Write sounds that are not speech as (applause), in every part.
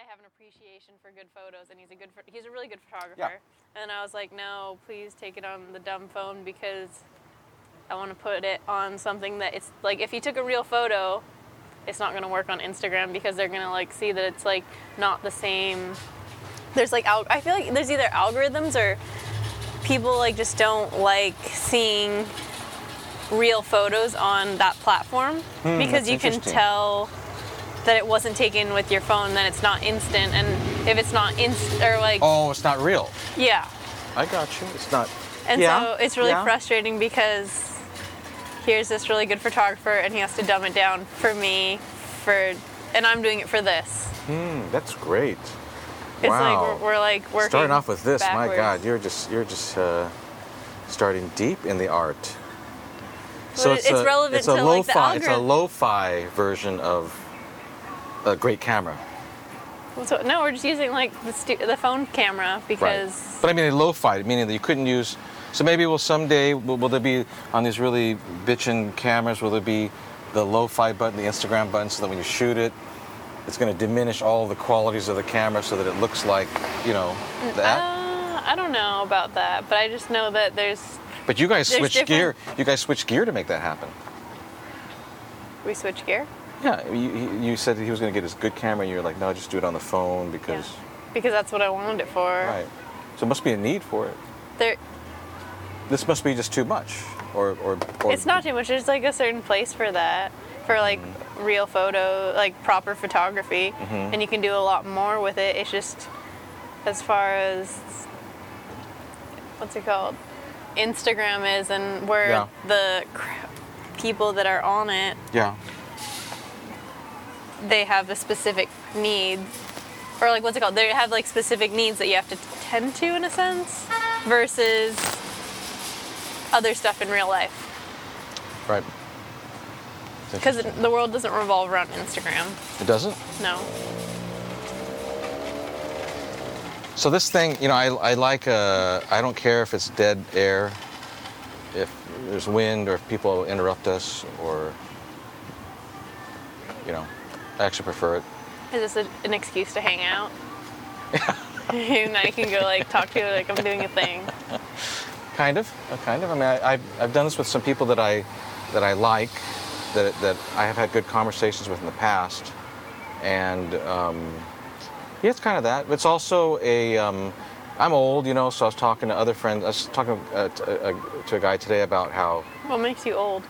I have an appreciation for good photos, and he's a good he's a really good photographer. And I was like, no, please take it on the dumb phone because I want to put it on something that it's like if you took a real photo, it's not going to work on Instagram because they're going to like see that it's like not the same. There's like al- I feel like there's either algorithms or people like just don't like seeing real photos on that platform Hmm, because you can tell that it wasn't taken with your phone then it's not instant and if it's not instant or like Oh, it's not real. yeah I got you. It's not. and Yeah, so it's really yeah. frustrating because here's this really good photographer and he has to dumb it down for me for and I'm doing it for this. Hmm, that's great. It's wow. like we're, we're like working. Starting off with this, my. God, you're just you're just uh, starting deep in the art. But it- it's relevant it's a to, like, the lo-fi, it's a lo-fi version of a great camera. So, no, we're just using like the, stu- the phone camera because But I mean, a lo-fi, meaning that you couldn't use. So maybe will someday will, will there be on these really bitchin' cameras? Will there be the lo-fi button, the Instagram button, so that when you shoot it, it's going to diminish all the qualities of the camera, so that it looks like you know that. uh, I don't know about that, but I just know that there's but you guys there's switched gear. You guys switched gear to make that happen. we switch gear. Yeah, you, you- you said that he was going to get his good camera, and you're like, no, just do it on the phone Yeah. because. Because that's what I wanted it for. Right. So it must be a need for it. There, This must be just too much, or or. or it's not too much. There's like a certain place for that, for like Mm-hmm. real photo, like proper photography, Mhm. and you can do a lot more with it. It's just as far as what's it called, Instagram is, and where Yeah. the people that are on it, Yeah. They have a specific needs, or like what's it called? They have like specific needs that you have to tend to in a sense, versus other stuff in real life. Right. Because the world doesn't revolve around Instagram. it doesn't. No. So this thing, you know, I, I like. Uh, I don't care if it's dead air, if there's wind, or if people interrupt us, or you know, I actually prefer it. Is this a, an excuse to hang out? Yeah. and I can go like talk to you like I'm doing a thing. Kind of, uh, kind of. I mean, I, I've, I've done this with some people that I that I like, that that I have had good conversations with in the past, and um, yeah, it's kind of that. It's also a. Um, I'm old, you know, so I was talking to other friends. I was talking uh, to, uh, to a guy today about how What makes you old?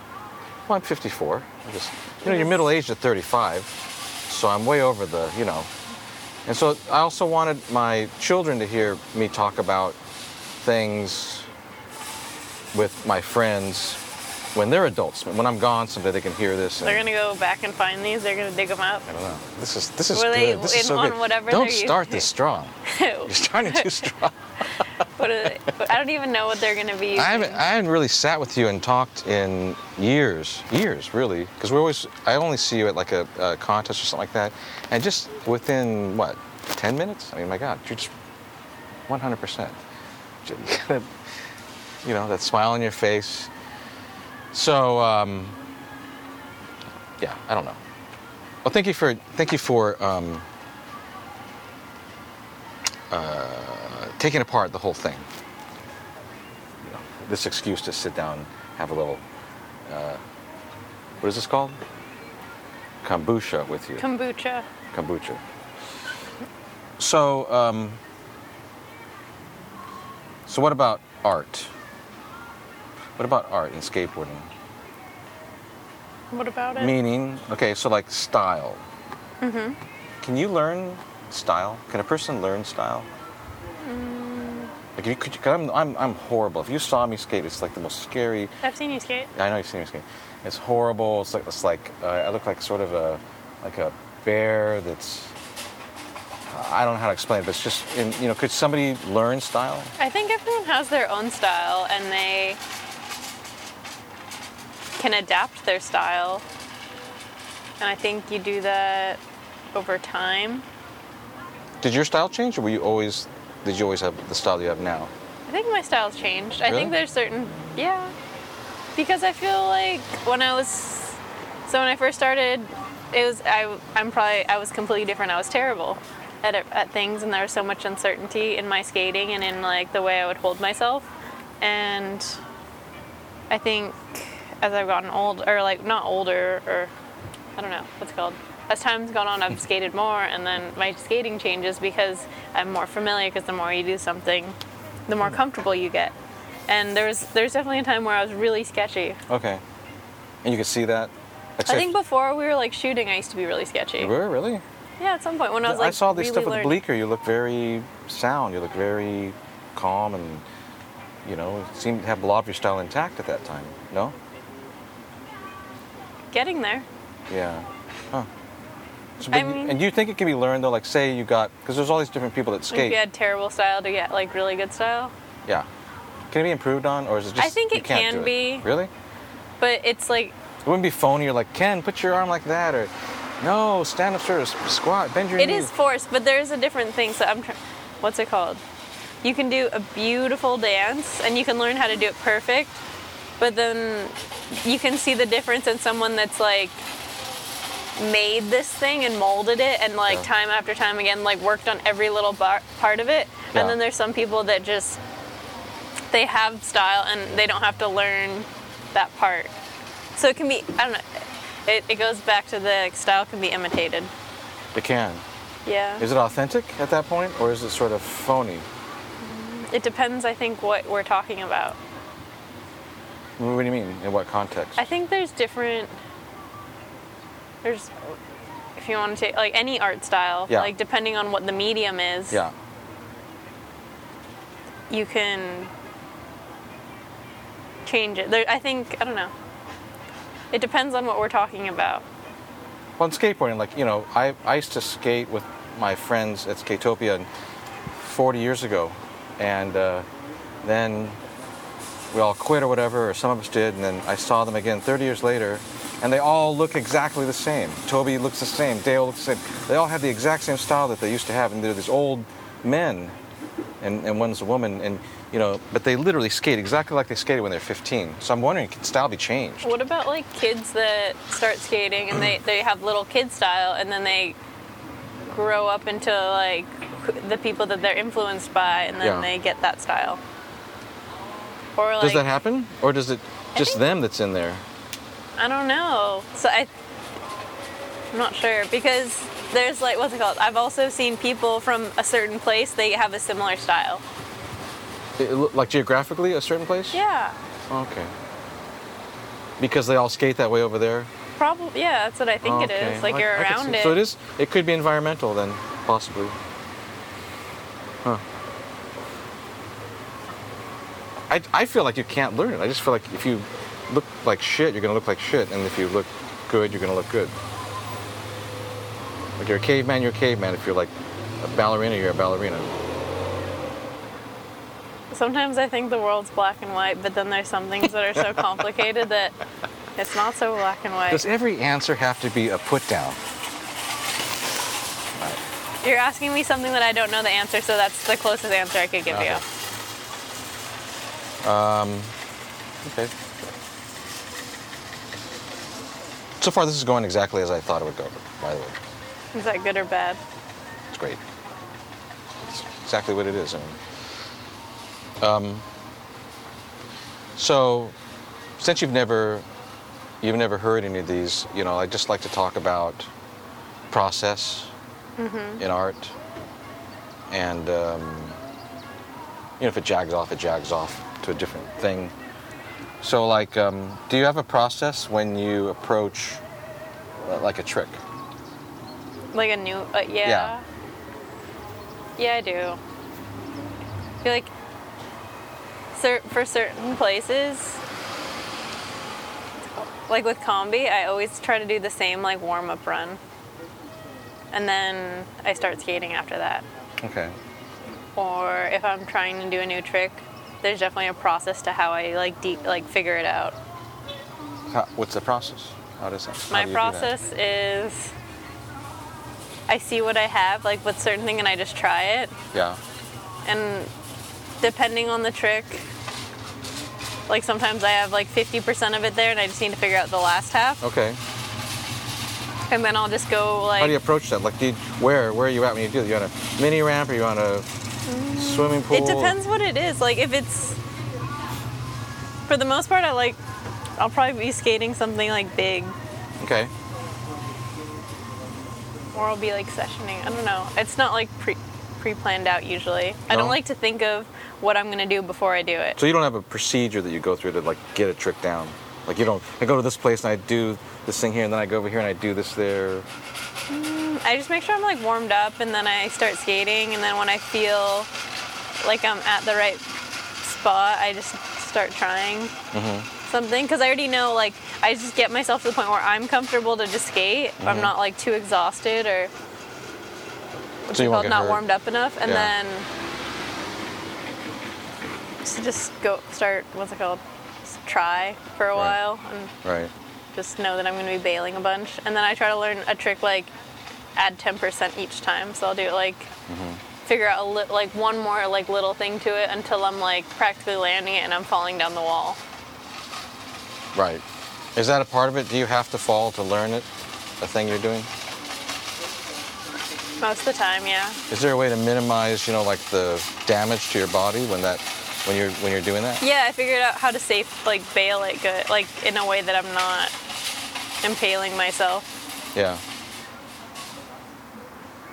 Well, I'm 54. I just, you know, you're middle aged at 35, so I'm way over the, you know. And so I also wanted my children to hear me talk about things with my friends when they're adults. When I'm gone, someday they can hear this. They're gonna go back and find these. They're gonna dig them up. I don't know. This is this is Were good. they this is so good. Don't start this strong. (laughs) You're starting too strong. (laughs) What are I don't even know what they're gonna be. Using. I haven't, I haven't really sat with you and talked in years, years really, because we always, I only see you at like a, a contest or something like that, and just within what, 10 minutes? I mean, my God, you're just 100%. You (laughs) you know, that smile on your face. So, um, yeah, I don't know. Well, thank you for, thank you for um, uh, taking apart the whole thing you know, this excuse to sit down have a little uh, what is this called kombucha with you kombucha. kombucha so um, so what about art what about art and skateboarding What about it? meaning okay so like style Mm-hmm. can you learn style can a person learn style. Like you could, cause I'm, I'm, I'm horrible. If you saw me skate, it's like the most scary I've seen you skate. I know you've seen me skate. It's horrible. It's like it's like uh, I look like sort of a like a bear that's. I don't know how to explain it, but it's just in, you know. Could somebody learn style? I think everyone has their own style and they can adapt their style. And I think you do that over time. Did your style change, or were you always? Did you always have the style you have now? I think my style's changed. I think there's certain yeah. Because I feel like when I was so when I first started, it was I I'm probably I was completely different. I was terrible. at, at things and there was so much uncertainty in my skating and in like the way I would hold myself. And I think as I've gotten old, or like not older, or I don't know what's it called. As time's gone on, I've skated more, and then my skating changes because I'm more familiar. Because the more you do something, the more comfortable you get. And there's there's definitely a time where I was really sketchy. Okay. And you could see that. I think before we were like shooting, I used to be really sketchy. You were really? Yeah, at some point when I was like. I saw this really stuff with learning. Bleecker. You look very sound. You look very calm, and you know, seemed to have a lot of your style intact at that time. No? Getting there. Yeah. So, I mean- and you think it can be learned though? Like, say you got because there's all these different people that If skate. you had terrible style to get like really good style. Yeah. Can it be improved on, or is it just? I think it can be. Really? But it's like It wouldn't be phony. You're like, Ken, put your arm like that, or no, stand up, sort of squat, bend your it knee. is forced, but there's a different thing. So I'm trying. What's it called? You can do a beautiful dance and you can learn how to do it perfect, but then you can see the difference in someone that's like made this thing and molded it and like Yeah. time after time again like worked on every little bar- part of it Yeah. and then there's some people that just they have style and they don't have to learn that part so it can be i don't know it, it goes back to the like, style can be imitated It can. yeah Is it authentic at that point, or is it sort of phony? it depends i think what we're talking about What do you mean? In what context? i think there's different there's if you want to take like any art style Yeah. like depending on what the medium is yeah. you can change it. There, I think I don't know. It depends on what we're talking about. Well, in skateboarding, like you know, I, I used to skate with my friends at Skatopia 40 years ago, and uh, then we all quit or whatever, or some of us did, and then I saw them again 30 years later, and they all look exactly the same. Toby looks the same. Dale looks the same. They all have the exact same style that they used to have, and they're these old men, and, and one's a woman, and you know, but they literally skate exactly like they skated when they're 15. So I'm wondering, can style be changed? What about like kids that start skating and they, they have little kid style and then they grow up into like the people that they're influenced by and then Yeah. they get that style? Or like Does that happen, or does it just them that's in there? I don't know. So I, I'm not sure because there's like what's it called? I've also seen people from a certain place. They have a similar style. It like geographically, a certain place? Yeah, Okay. Because they all skate that way over there. probably. Yeah, that's what I think it Okay. is. Like I- you're I around it. So it is. It could be environmental then, possibly. Huh. I, I feel like you can't learn it. I just feel like if you look like shit, you're gonna look like shit, and if you look good, you're gonna look good. Like you're a caveman, you're a caveman. If you're like a ballerina, you're a ballerina. Sometimes I think the world's black and white, but then there's some things that are so complicated that it's not so black and white. Does every answer have to be a put down? You're asking me something that I don't know the answer, so that's the closest answer I could give Okay. you. Um, okay. So far, this is going exactly as I thought it would go. By the way, Is that good or bad? it's great. It's exactly what it is. I mean, um, so, since you've never, you've never heard any of these, you know, I'd just like to talk about process in art, and um, you know, if it jags off, it jags off to a different thing. So, like, um, do you have a process when you approach, uh, like, a trick? Like a new, uh, yeah. Yeah. Yeah, I do. I feel like cer- for certain places, like with combi, I always try to do the same like warm up run, and then I start skating after that. Okay. Or if I'm trying to do a new trick, there's definitely a process to how I like deep like figure it out. How, what's the process? How does that? My do process is I see what I have, like with certain thing, and I just try it. Yeah. And depending on the trick, like sometimes I have like 50% of it there, and I just need to figure out the last half. Okay. and then I'll just go like. How do you approach that? Like, do you, where where are you at when you do it? You on a mini ramp or you on a swimming pool? It depends what it is. Like if it's for the most part, I like. I'll probably be skating something like big, Okay. or I'll be like sessioning. I don't know. It's not like pre pre-planned out usually. I don't like to think of what I'm gonna do before I do it. So you don't have a procedure that you go through to like get a trick down. Like you don't. I go to this place and I do this thing here, and then I go over here and I do this there. Mm, I just make sure I'm like warmed up, and then I start skating, and then when I feel like I'm at the right spot, I just start trying mm-hmm. something because I already know like I just get myself to the point where I'm comfortable to just skate. I'm mm-hmm. not like too exhausted or what's So it you won't called not hurt. warmed up enough, and Yeah. then just just go start what's it called? Just try for a Right. while and Right. Just know that I'm going to be bailing a bunch. And then I try to learn a trick like add 10% each time. So I'll do it like mm-hmm. figure out a li- like one more like little thing to it until I'm like practically landing it and I'm falling down the wall. Right. Is that a part of it? Do you have to fall to learn it? The thing you're doing? Most of the time, yeah. Is there a way to minimize, you know, like the damage to your body when that, when you're when you're doing that? Yeah, I figured out how to safe like bail it good, like in a way that I'm not impaling myself. Yeah.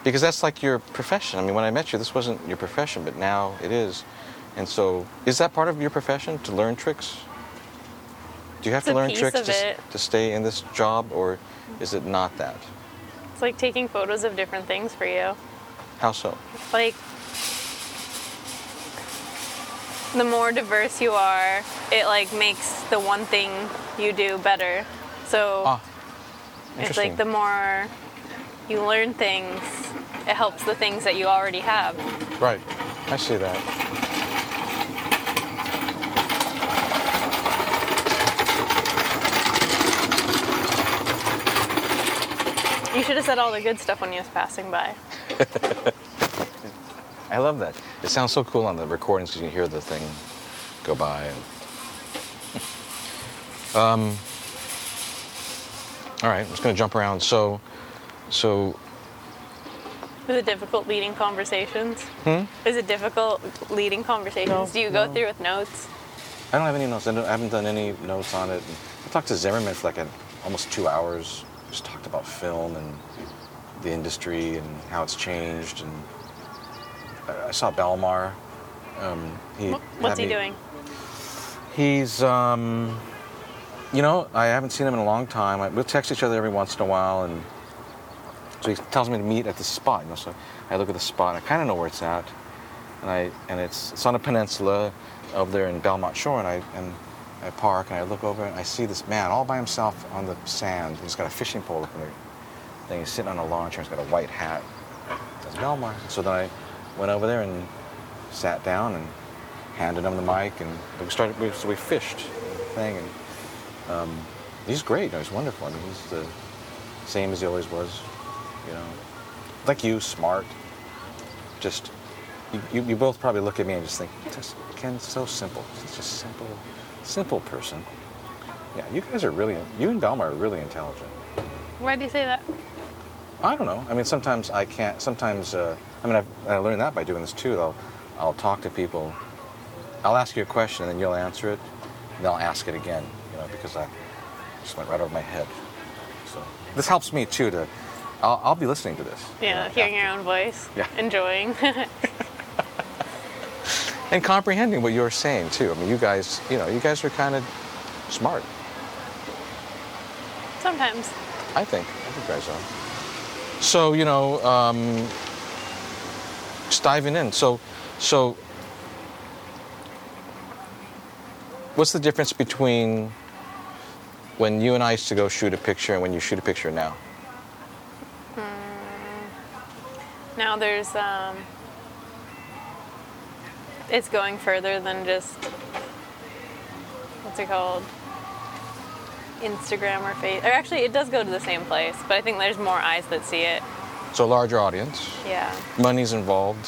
Because that's like your profession. I mean, when I met you, this wasn't your profession, but now it is. And so, is that part of your profession to learn tricks? Do you have It's to learn tricks to, to stay in this job, or is it not that? It's like taking photos of different things for you. How so? like the more diverse you are, it like makes the one thing you do better. So Ah, it's like the more you learn things, it helps the things that you already have. Right. I see that. You should have said all the good stuff when you was passing by. (laughs) I love that. It sounds so cool on the recordings because you can hear the thing go by. And... (laughs) um, all right, I'm just going to jump around. So, so Is it difficult leading conversations? Hmm? Is it difficult leading conversations? No, Do you go through with notes? I don't have any notes. I, don't, I haven't done any notes on it. I talked to Zimmerman for like an, almost two hours. Just talked about film and the industry and how it's changed. And I, saw Belmar. Um, he What's he me- doing? He's, um, you know, I haven't seen him in a long time. I, we'll text each other every once in a while, and so he tells me to meet at the spot. You know, so I look at the spot. I kind of know where it's at, and I and it's it's on a peninsula over there in Belmont Shore, and I and I park and I look over and I see this man all by himself on the sand. He's got a fishing pole up in there. Then he's sitting on a lawn chair. And he's got a white hat. That's Belmar. So then I went over there and sat down and handed him the mic, and we started. We, so we fished the thing, and um, he's great. He's wonderful. I mean, he's the same as he always was. You know, like you, smart. Just you, you, you both probably look at me and just think, just Ken's so simple. He's just simple, simple person. Yeah, you guys are really. You and Belmar are really intelligent. Why do you say that? I don't know. I mean, sometimes I can't. Sometimes, uh, I mean, I've, I learned that by doing this too. I'll, I'll talk to people. I'll ask you a question and then you'll answer it, and then I'll ask it again. You know, because I just went right over my head. So this helps me too. To, I'll, I'll be listening to this. you Yeah, know, hearing after- your own voice, Yeah. enjoying. (laughs) (laughs) and comprehending what you're saying too. I mean, you guys, you know, you guys are kind of smart. Sometimes. I think. I think you guys are. So you know, um, diving in. So, so what's the difference between when you and I used to go shoot a picture and when you shoot a picture now? Now there's um it's going further than just what's it called? Instagram or face or actually it does go to the same place, but I think there's more eyes that see it. So a larger audience, Yeah. money's involved.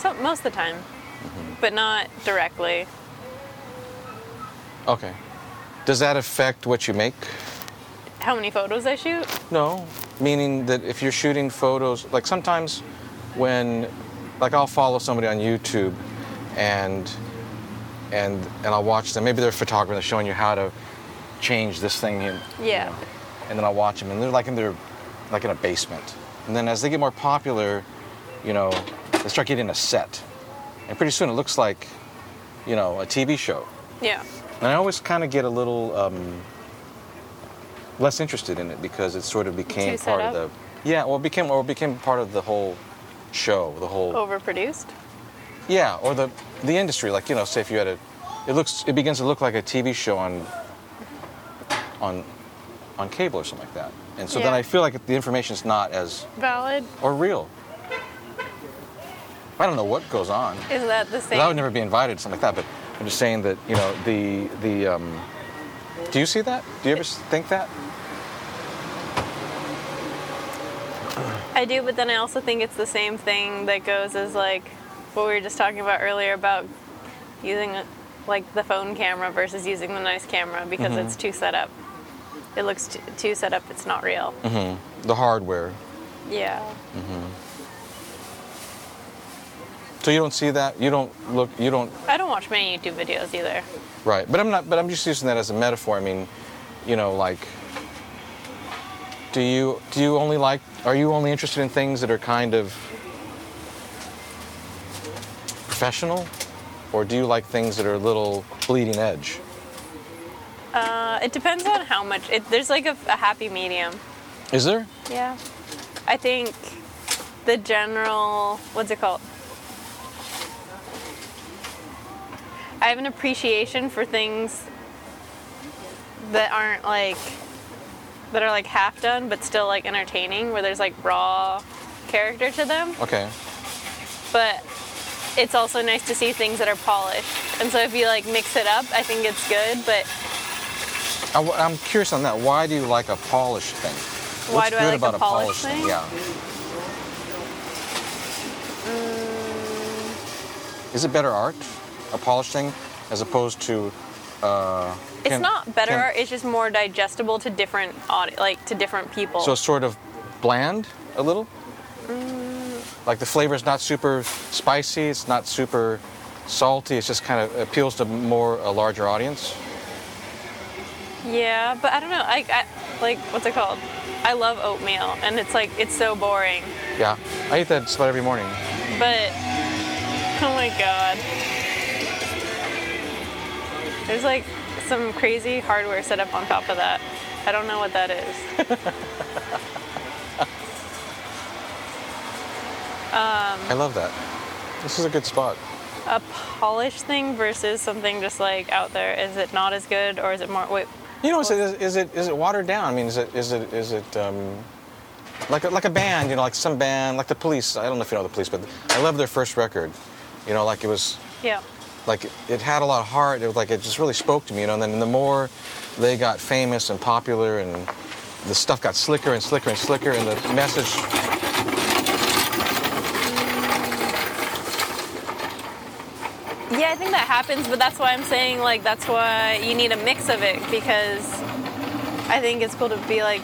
So most of the time. Mm-hmm. But not directly. Okay. Does that affect what you make? how many photos I shoot. No, meaning that if you're shooting photos, like sometimes when, like I'll follow somebody on YouTube, and and and I'll watch them. Maybe they're a photographer. They're showing you how to change this thing. In, Yeah. and then I'll watch them, and they're like in their, like in a basement. And then as they get more popular, you know, they start getting a set, and pretty soon it looks like, you know, a TV show. Yeah. And I always kind of get a little um, less interested in it because it sort of became Too part of the, yeah, well, it became or it became part of the whole show, the whole, Overproduced. yeah, or the the industry. Like you know, say if you had a, it looks, it begins to look like a TV show on, on, on cable or something like that. And so then I feel like the information is not as Valid. or real. I don't know what goes on. Is that the same? I would never be invited to something like that, but I'm just saying that you know the the. Um, do you see that? Do you ever think that? I do, but then I also think it's the same thing that goes as like what we were just talking about earlier about using like the phone camera versus using the nice camera because Mm-hmm. it's too set up. It looks t- too set up. It's not real. Mm-hmm. The hardware. Yeah. Mm-hmm. So you don't see that? You don't look. You don't. I don't watch many YouTube videos either. Right. But I'm not. But I'm just using that as a metaphor. I mean, you know, like. Do you do you only like? Are you only interested in things that are kind of professional, or do you like things that are a little bleeding edge? Uh, it depends on how much. It, there's like a, a happy medium. Is there? Yeah. I think the general, what's it called? I have an appreciation for things that aren't like, that are like half done but still like entertaining, where there's like raw character to them. Okay. But it's also nice to see things that are polished. And so if you like mix it up, I think it's good. But I, am curious on that. Why do you like a polished thing? Why What's do I good like about a polished thing? Yeah. Mm. Is it better art, a polished thing, as opposed to? Uh, it's can- not better can- art, it's just more digestible to different audi- like to different people. So sort of bland, a little. Mm. Like the flavor is not super spicy. It's not super salty. It's just kind of appeals to more a larger audience. Yeah, but I don't know. I, I like what's it called? I love oatmeal, and it's like it's so boring. Yeah, I eat that just about every morning. But oh my god, there's like some crazy hardware set up on top of that. I don't know what that is. (laughs) Um, I love that. This is a good spot. A polished thing versus something just like out there. Is it not as good, or is it more? Wait, You know, is it, is it is it watered down? I mean, is it is it is it um, like a, like a band? You know, like some band, like the Police. I don't know if you know the Police, but I love their first record. You know, like it was yeah. like it had a lot of heart. It was like it just really spoke to me. You know, and then the more they got famous and popular, and the stuff got slicker and slicker and slicker, and the message. Yeah, I think that happens, but that's why I'm saying like that's why you need a mix of it because I think it's cool to be like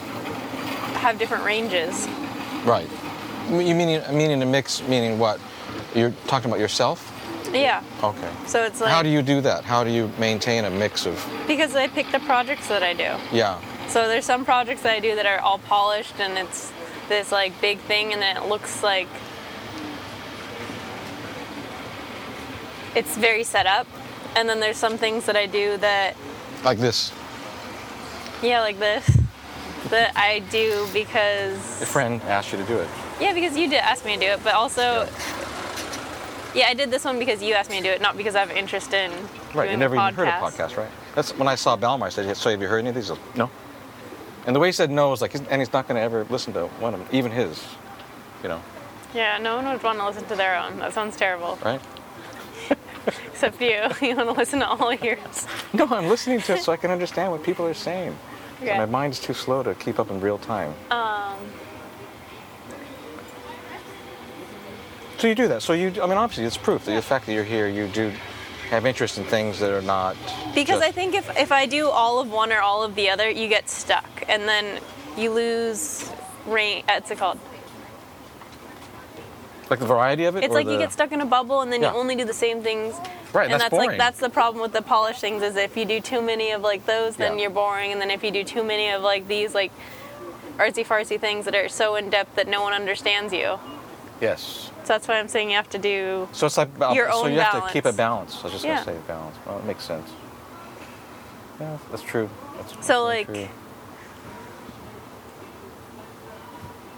have different ranges. Right. You meaning meaning a mix? Meaning what? You're talking about yourself? Yeah. Okay. So it's like How do you do that? How do you maintain a mix of? because I pick the projects that I do. Yeah. So there's some projects that I do that are all polished and it's this like big thing and then it looks like it's very set up. And then there's some things that I do that Like this. yeah, like this that I do because A friend asked you to do it. Yeah, because you did ask me to do it, but also, yeah, I did this one because you asked me to do it, not because I have interest in Right, doing you never a even heard of podcast, right? That's when I saw Belmar. I said, "So have you heard any of these?" He goes, no. And the way he said no was like, and he's not going to ever listen to one of them, even his. You know, Yeah, no one would want to listen to their own. That sounds terrible. right? Except (laughs) you. You want to listen to all of yours. No, I'm listening to it so I can understand what people are saying. So Okay. my mind's too slow to keep up in real time. Um, So you do that. So you, I mean, obviously, it's proof that the fact that you're here, you do have interest in things that are not. because I think if, if I do all of one or all of the other, you get stuck. and then you lose range. What's it called? Like the variety of it. It's like you get stuck in a bubble, and then Yeah. you only do the same things. Right, and that's that's boring. like that's the problem with the polished things is if you do too many of like those, then Yeah. you're boring, and then if you do too many of like these like artsy fartsy things that are so in depth that no one understands you. Yes. So that's why I'm saying you have to do. So it's like uh, Your so own you have to keep a balance. I was just Yeah. gonna say balance. Well, it makes sense. Yeah, that's true. That's So, like, true.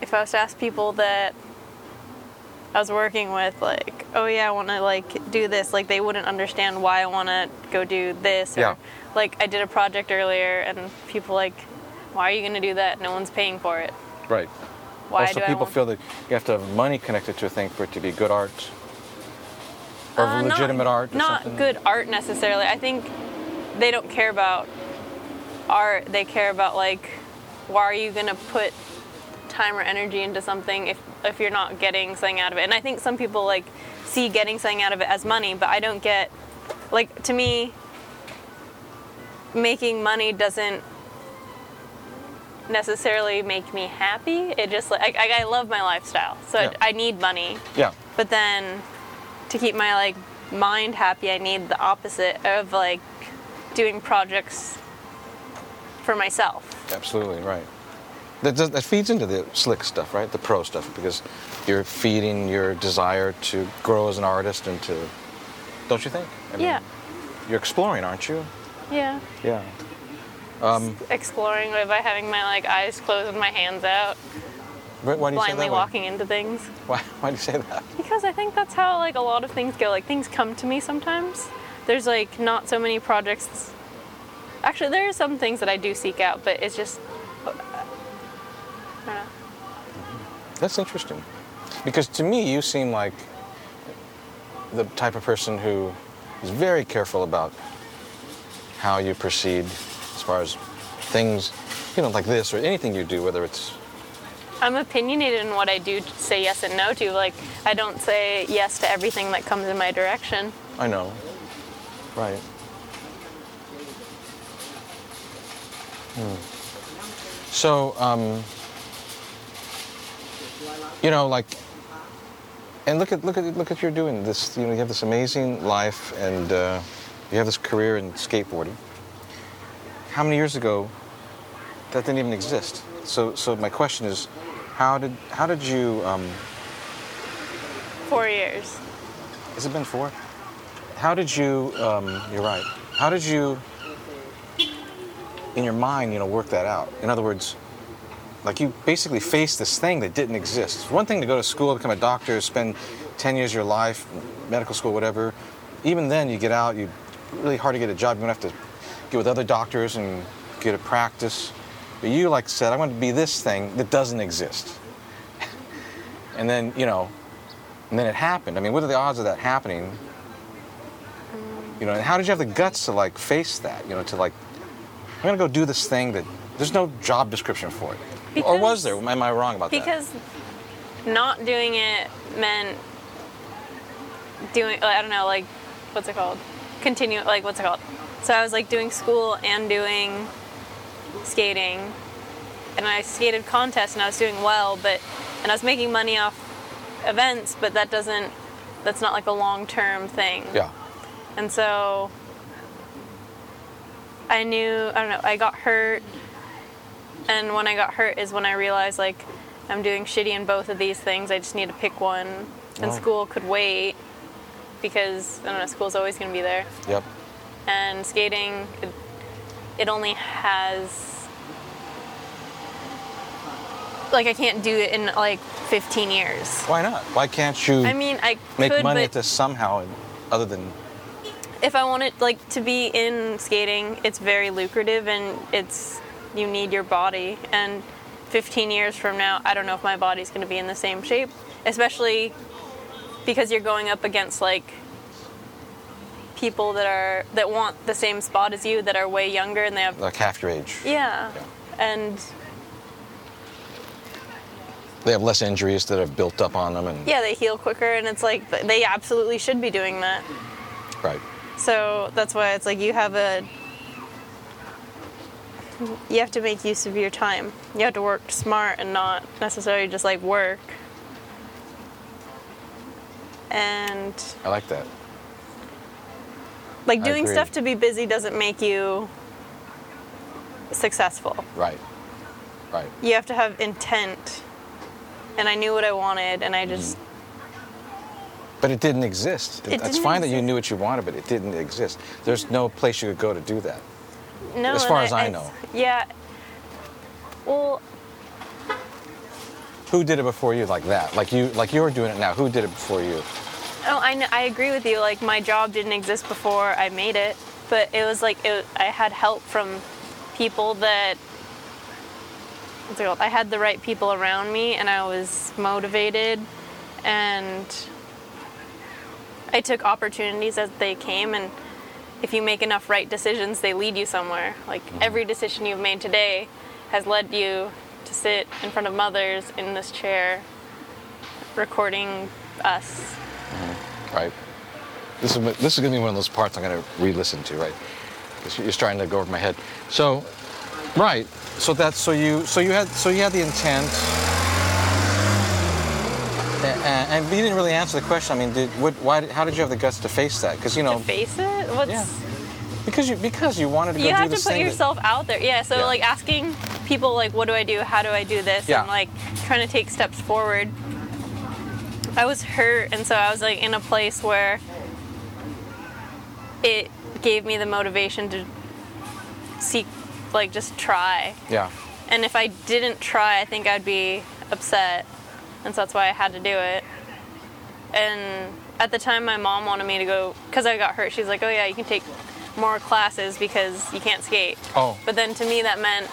if I was to ask people that I was working with, like, oh yeah, I want to like do this, like they wouldn't understand why I want to go do this. Or, Yeah. Like I did a project earlier, and people like, why are you going to do that? No one's paying for it. right. Why also, do people feel that you have to have money connected to a thing for it to be good art, or Uh, not- legitimate art. Or Not something. good art necessarily. I think they don't care about art. They care about like, why are you going to put time or energy into something if if you're not getting something out of it? And I think some people like see getting something out of it as money, but I don't get like to me making money doesn't necessarily make me happy. It just like I, I love my lifestyle, so Yeah. I need money. Yeah. But then to keep my like mind happy, I need the opposite of like doing projects for myself. Absolutely right. That, does, that feeds into the slick stuff, right? The pro stuff, because you're feeding your desire to grow as an artist and to, don't you think? I Yeah. You're exploring, aren't you? Yeah. Yeah. Um, Exploring by having my like eyes closed and my hands out, why, why do you say blindly walking into things. Why, why do you say that? Because I think that's how like a lot of things go. Like things come to me sometimes. There's like not so many projects. Actually, there are some things that I do seek out, but it's just. I. That's interesting. Because to me, you seem like the type of person who is very careful about how you proceed as far as things, you know, like this or anything you do, whether it's I'm opinionated in what I do say yes and no to. Like, I don't say yes to everything that comes in my direction. I know. Right. Hmm. So, um, you know, like, and look at look at look at you're doing this. You know, you have this amazing life, and uh, you have this career in skateboarding. How many years ago that didn't even exist? So, so my question is, how did how did you? Um, Four years. Has it been four? How did you? Um, you're right. How did you, in your mind, you know, work that out? In other words, like you basically faced this thing that didn't exist. It's one thing to go to school, become a doctor, spend 10 years of your life, medical school, whatever. Even then, you get out, you really hard to get a job. You're gonna have to get with other doctors and get a practice. But you, like said, I want to be this thing that doesn't exist. (laughs) and then, you know, and then it happened. I mean, what are the odds of that happening? You know, and how did you have the guts to like face that? You know, to like, I'm gonna go do this thing that there's no job description for it. Or was there? Am I wrong about that? Because not doing it meant doing, I don't know, like, what's it called? Continue, like, what's it called? So I was like doing school and doing skating. And I skated contests and I was doing well, but, and I was making money off events, but that doesn't, that's not like a long term thing. Yeah. And so I knew, I don't know, I got hurt. And when I got hurt is when I realized, like, I'm doing shitty in both of these things. I just need to pick one. And Oh. school could wait because, I don't know, school's always going to be there. Yep. And skating, it, it only has. Like, I can't do it in like 15 years. Why not? Why can't you I mean, I make could, money at this somehow, other than if I wanted like to be in skating, it's very lucrative and it's you need your body. And 15 years from now, I don't know if my body's going to be in the same shape, especially because you're going up against like people that are that want the same spot as you that are way younger and they have like half your age? yeah. Yeah. And They have less injuries that have built up on them, and yeah, they heal quicker and it's like they absolutely should be doing that. right. So that's why it's like you have a you have to make use of your time. You have to work smart and not necessarily just like work. And I like that. like doing stuff to be busy doesn't make you successful. Right. Right. You have to have intent. And I knew what I wanted and I mm-hmm. just But it didn't exist. It It's didn't fine that you knew what you wanted, but it didn't exist. There's no place you could go to do that. No As far as I know. Yeah. Well, Who did it before you like that? Like you, like you're doing it now. Who did it before you? Oh, I, kn- I agree with you. Like my job didn't exist before I made it, but it was like it, I had help from people that. What's it called? I had the right people around me, and I was motivated, and I took opportunities as they came. And if you make enough right decisions, they lead you somewhere. Like mm-hmm. every decision you've made today has led you to sit in front of mothers in this chair, recording us. Mm-hmm. Right. This is this is gonna be one of those parts I'm gonna re-listen to, right? Because you're starting to go over my head. So, right. So that's so you so you had so you had the intent, and, and you didn't really answer the question. I mean, did what? Why? How did you have the guts to face that? Because you know, to face it what's yeah, because you because you wanted to go you have to put thing that- yourself out there yeah so Yeah. like asking people like what do i do how do i do this Yeah. and like trying to take steps forward i was hurt and so i was like in a place where it gave me the motivation to seek like just try yeah. and if i didn't try i think i'd be upset and so that's why i had to do it and at the time my mom wanted me to go because i got hurt she's like oh yeah you can take more classes because you can't skate Oh. but then to me that meant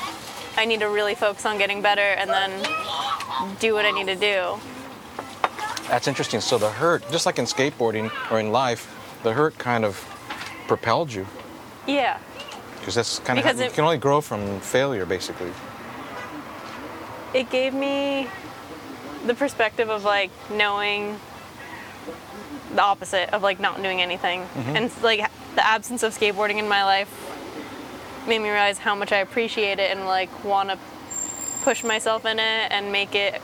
i need to really focus on getting better and then do what i need to do That's interesting. So the hurt, just like in skateboarding or in life, the hurt kind of propelled you yeah because that's kind of Because you it- can only grow from failure, basically. it gave me the perspective of like knowing the opposite of like not doing anything and like the absence of skateboarding in my life made me realize how much i appreciate it and like want to push myself in it and make it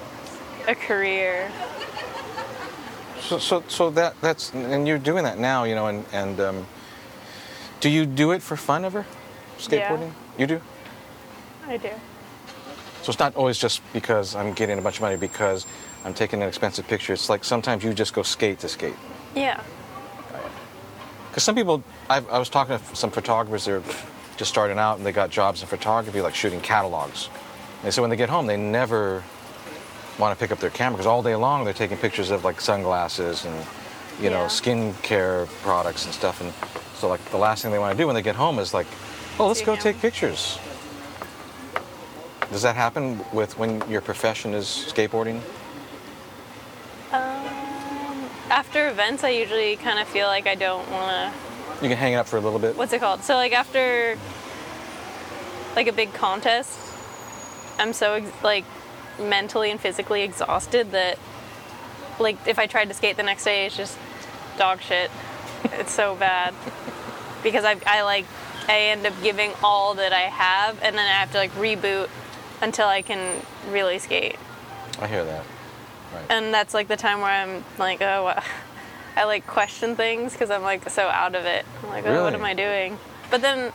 a career So, so, so that that's and you're doing that now, you know, and and um, do you do it for fun ever? Skateboarding? You do. i do So it's not always just because I'm getting a bunch of money because I'm taking an expensive picture. It's like sometimes you just go skate to skate. yeah Because some people, I've, I was talking to some photographers, they're just starting out and they got jobs in photography, like shooting catalogs. And they said when they get home, they never want to pick up their camera because all day long they're taking pictures of like sunglasses and, you know, skincare products and stuff. And so, like, the last thing they want to do when they get home is like, oh, let's go take pictures. Does that happen with when your profession is skateboarding? After events i usually kind of feel like i don't want to You can hang it up for a little bit. what's it called? So like after like a big contest, I'm so ex- like mentally and physically exhausted that like if I tried to skate the next day, it's just dog shit. it's so bad (laughs) because I I like I end up giving all that I have and then I have to like reboot until I can really skate. I hear that. Right. And that's like the time where I'm like, oh, wow. (laughs) I like question things because I'm like so out of it. I'm like, oh, what am I doing? But then,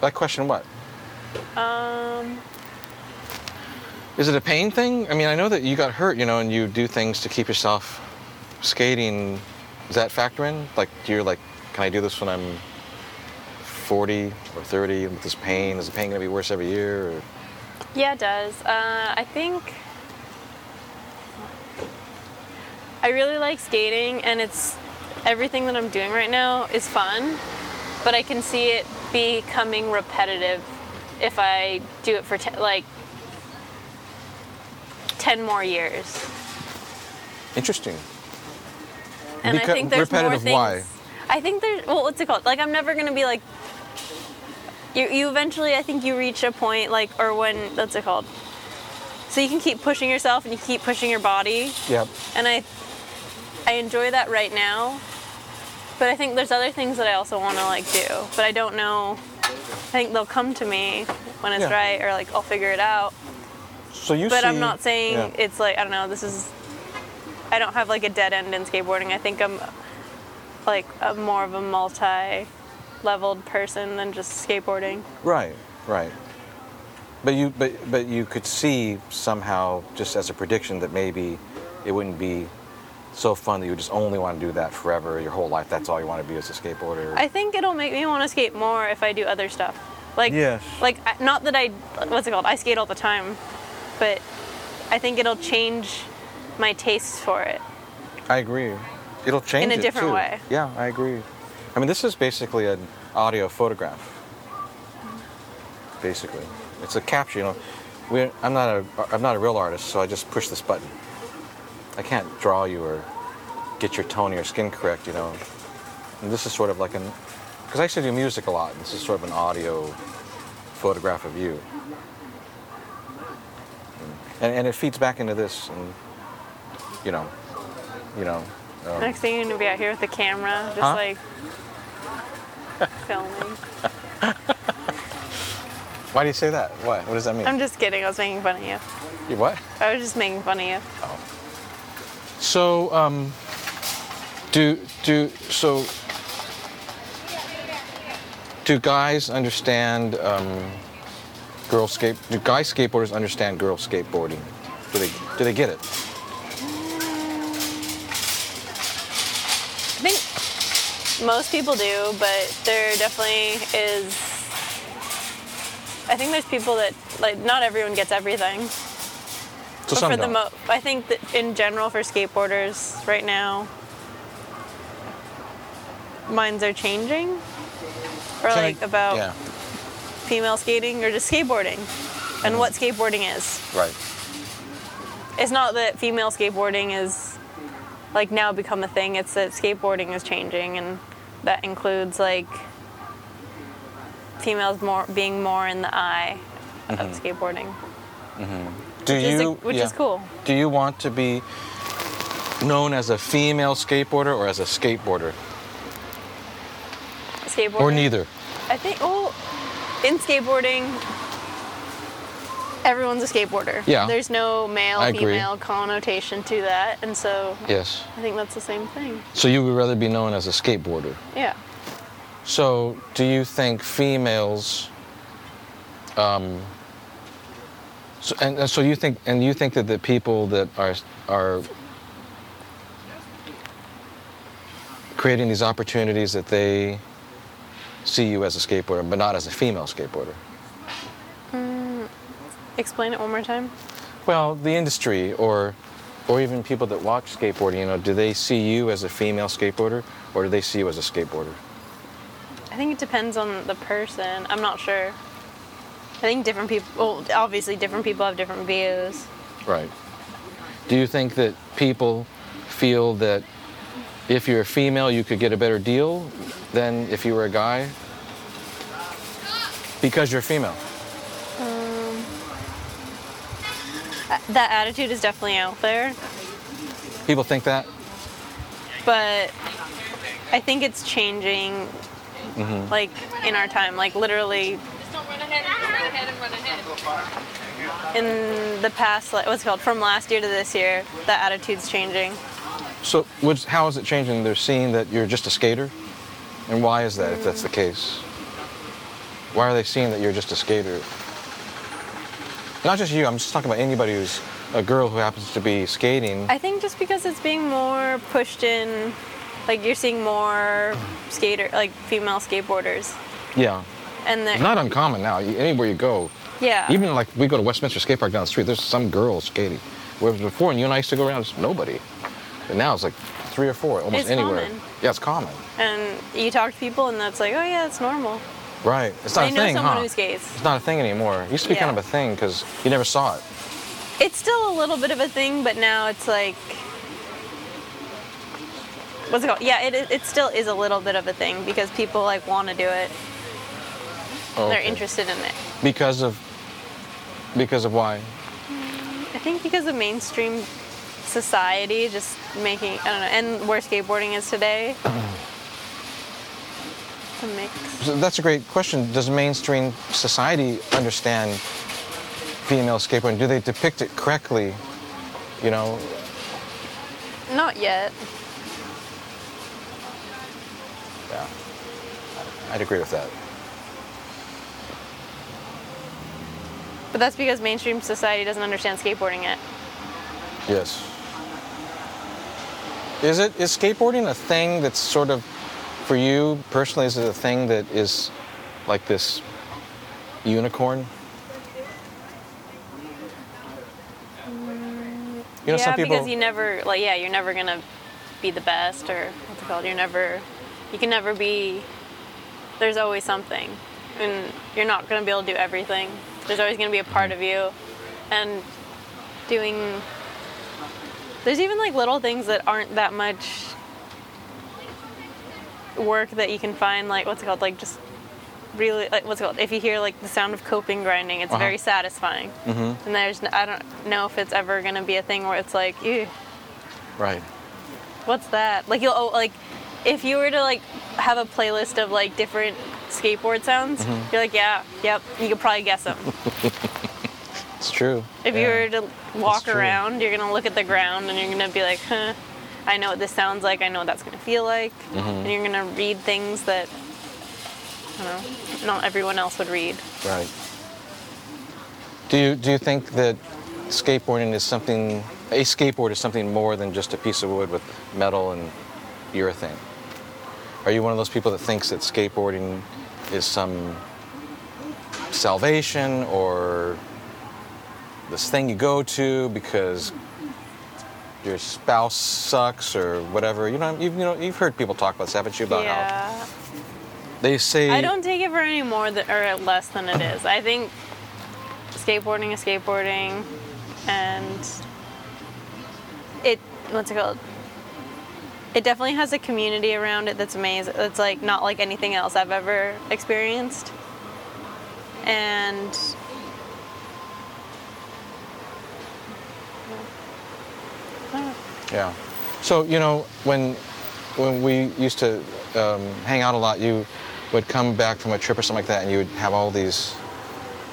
That question what? um, Is it a pain thing? I mean, I know that you got hurt, you know, and you do things to keep yourself skating. Does that factor in? Like, do you're like, can I do this when I'm 40 or 30 with this pain? Is the pain going to be worse every year? Or? yeah, it does. Uh, I think I really like skating, and it's everything that I'm doing right now is fun, but I can see it becoming repetitive if I do it for like 10 more years. Interesting. And Beca- I think there's more repetitive things. why? I think there's well, what's it called? Like I'm never gonna be like. You you eventually I think you reach a point like or when what's it called? So you can keep pushing yourself and you keep pushing your body, Yep. and I I enjoy that right now. But I think there's other things that I also want to like do, but I don't know I think they'll come to me when it's Yeah. right, or like I'll figure it out. So you But see, I'm not saying yeah. it's like I don't know. This is I don't have like a dead end in skateboarding. I think I'm like a more of a multi-leveled person than just skateboarding. Right, right. But you, but but you could see somehow, just as a prediction, that maybe it wouldn't be so fun that you just only want to do that forever, your whole life. That's all you want to be as a skateboarder. I think it'll make me want to skate more if I do other stuff. Like Yes. like not that I what's it called? I skate all the time, but I think it'll change my tastes for it. I agree. It'll change In a it, different too. way. Yeah, I agree. I mean, this is basically an audio photograph. Basically, it's a capture. You know, we I'm not a I'm not a real artist, so I just push this button. I can't draw you or get your tone or your skin correct. You know, and this is sort of like an because I used to do music a lot. And this is sort of an audio photograph of you. And, and it feeds back into this, and you know, you know. um, Next thing you're gonna be out here with the camera, just Huh? like (laughs) filming. Why do you say that? What? What does that mean? I'm just kidding. I was making fun of you. You what? I was just making fun of you. So, um, do do so? Do guys understand um, girl skate? Do guy skateboarders understand girl skateboarding? Do they do they get it? I think most people do, but there definitely is. I think there's people that like not everyone gets everything. So but some for the don't. mo, I think that in general for skateboarders right now, minds are changing, or Can I- like about yeah, female skating or just skateboarding, and what mm-hmm. skateboarding is. right. It's not that female skateboarding is like now become a thing. It's that skateboarding is changing, and that includes like females more being more in the eye of mm-hmm. skateboarding, mm-hmm. Do which, you? is, which yeah. is cool. Do you want to be known as a female skateboarder or as a skateboarder, Skateboarder. or neither? I think. Oh, in skateboarding, everyone's a skateboarder. Yeah. There's no male I agree. female connotation to that, and so Yes. I think that's the same thing. So you would rather be known as a skateboarder. Yeah. So, do you think females? Um, so, and, and so you think, and you think that the people that are are creating these opportunities that they see you as a skateboarder, but not as a female skateboarder. Mm, explain it one more time. Well, the industry, or or even people that watch skateboarding, you know, do they see you as a female skateboarder, or do they see you as a skateboarder? I think it depends on the person. I'm not sure. I think different people, well, obviously, different people have different views. Right. Do you think that people feel that if you're a female, you could get a better deal than if you were a guy? Because you're female. Uh, That attitude is definitely out there, People think that? but I think it's changing, Mm-hmm. like in our time, like literally in the past, like what's it called, from last year to this year, the attitude's changing. So, what's, how is it changing? They're seeing that you're just a skater? And why is that, if that's the case? Why are they seeing that you're just a skater? Not just you, I'm just talking about anybody who's a girl who happens to be skating. I think just because it's being more pushed in, like you're seeing more skater, like female skateboarders, yeah. And It's not uncommon now. Anywhere you go, yeah. Even like we go to Westminster Skate Park down the street, there's some girls skating. Whereas before, and you and I used to go around, there's nobody. But now it's like three or four, almost It's anywhere. common. Yeah, it's common. and you talk to people, and that's like, oh yeah, it's normal. Right. It's not They a know thing, someone huh? who skates. It's not a thing anymore. It used to be kind of a thing because you never saw it. It's still a little bit of a thing, but now it's like, what's it called? Yeah, it, it still is a little bit of a thing because people like want to do it. Oh, They're okay. interested in it. Because of because of why? Mm, I think because of mainstream society just making I don't know, and where skateboarding is today. (clears throat) It's a mix. So that's a great question. Does mainstream society understand female skateboarding? Do they depict it correctly? You know, Not yet. yeah. I'd agree with that. But that's because mainstream society doesn't understand skateboarding yet. Yes. Is it is skateboarding a thing that's sort of for you personally? Is it a thing that is like this unicorn? You know, yeah, some people. because you never like yeah, you're never gonna be the best or what's it called? You're never you can never be there's always something. And you're not gonna be able to do everything. There's always gonna be a part of you. And doing there's even like little things that aren't that much work that you can find like what's it called? Like just really like what's it called? If you hear like the sound of coping grinding, it's Uh-huh. very satisfying. Mhm. And there's, i don't know if it's ever gonna be a thing where it's like, ew, Right. what's that? Like you'll, oh, like, if you were to like have a playlist of like different skateboard sounds, Mm-hmm. you're like, yeah, yep, you could probably guess them. (laughs) It's true. If you were to walk around, you're gonna look at the ground and you're gonna be like, huh, I know what this sounds like. I know what that's gonna feel like. Mm-hmm. And you're gonna read things that, don't know, not everyone else would read. Right. Do you do you think that skateboarding is something a skateboard is something more than just a piece of wood with metal and urethane? Are you one of those people that thinks that skateboarding is some salvation or this thing you go to because your spouse sucks or whatever? You know, you've, you know, you've heard people talk about this, haven't you? About how they say I don't take it for any more than, or less than it is. I think skateboarding is skateboarding, and it what's it called? It definitely has a community around it that's amazing. It's like not like anything else I've ever experienced, and Yeah. So you know when when we used to um, hang out a lot, you would come back from a trip or something like that, and you would have all these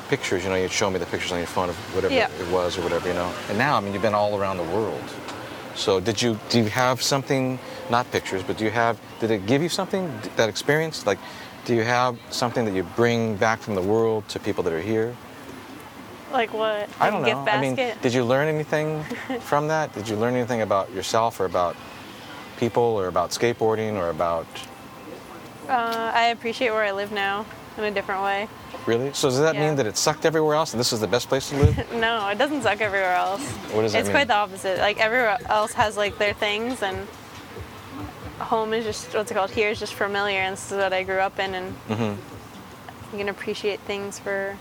pictures. You know, you'd show me the pictures on your phone of whatever Yeah. it was or whatever. You know. And now, I mean, you've been all around the world. So did you do you have something? Not pictures, but do you have? Did it give you something that experience? Like, do you have something that you bring back from the world to people that are here? like what? I don't know. I mean, did you learn anything (laughs) from that? Did you learn anything about yourself or about people or about skateboarding or about uh, I appreciate where I live now in a different way. really? So does that Yeah. mean that it sucked everywhere else and this is the best place to live? (laughs) No, it doesn't suck everywhere else. What does that it's mean? quite the opposite. Like everywhere else has like their things, and home is just what's it called? Here is just familiar, and this is what I grew up in, and hmm you can appreciate things for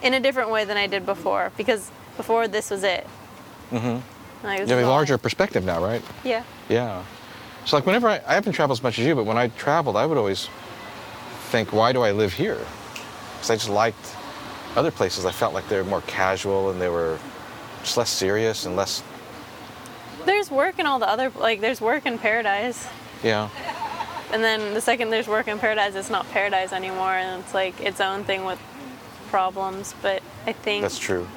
in a different way than I did before. Because before this was it. Mm-hmm. Like, You have a larger perspective now, right? Yeah. Yeah. So like whenever I, I haven't traveled as much as you, but when I traveled, I would always think, why do I live here? Because I just liked other places. I felt like they were more casual and they were just less serious and less, There's work in all the other like there's work in paradise. yeah. And then the second there's work in paradise, it's not paradise anymore, and it's like its own thing with problems. But I think That's true.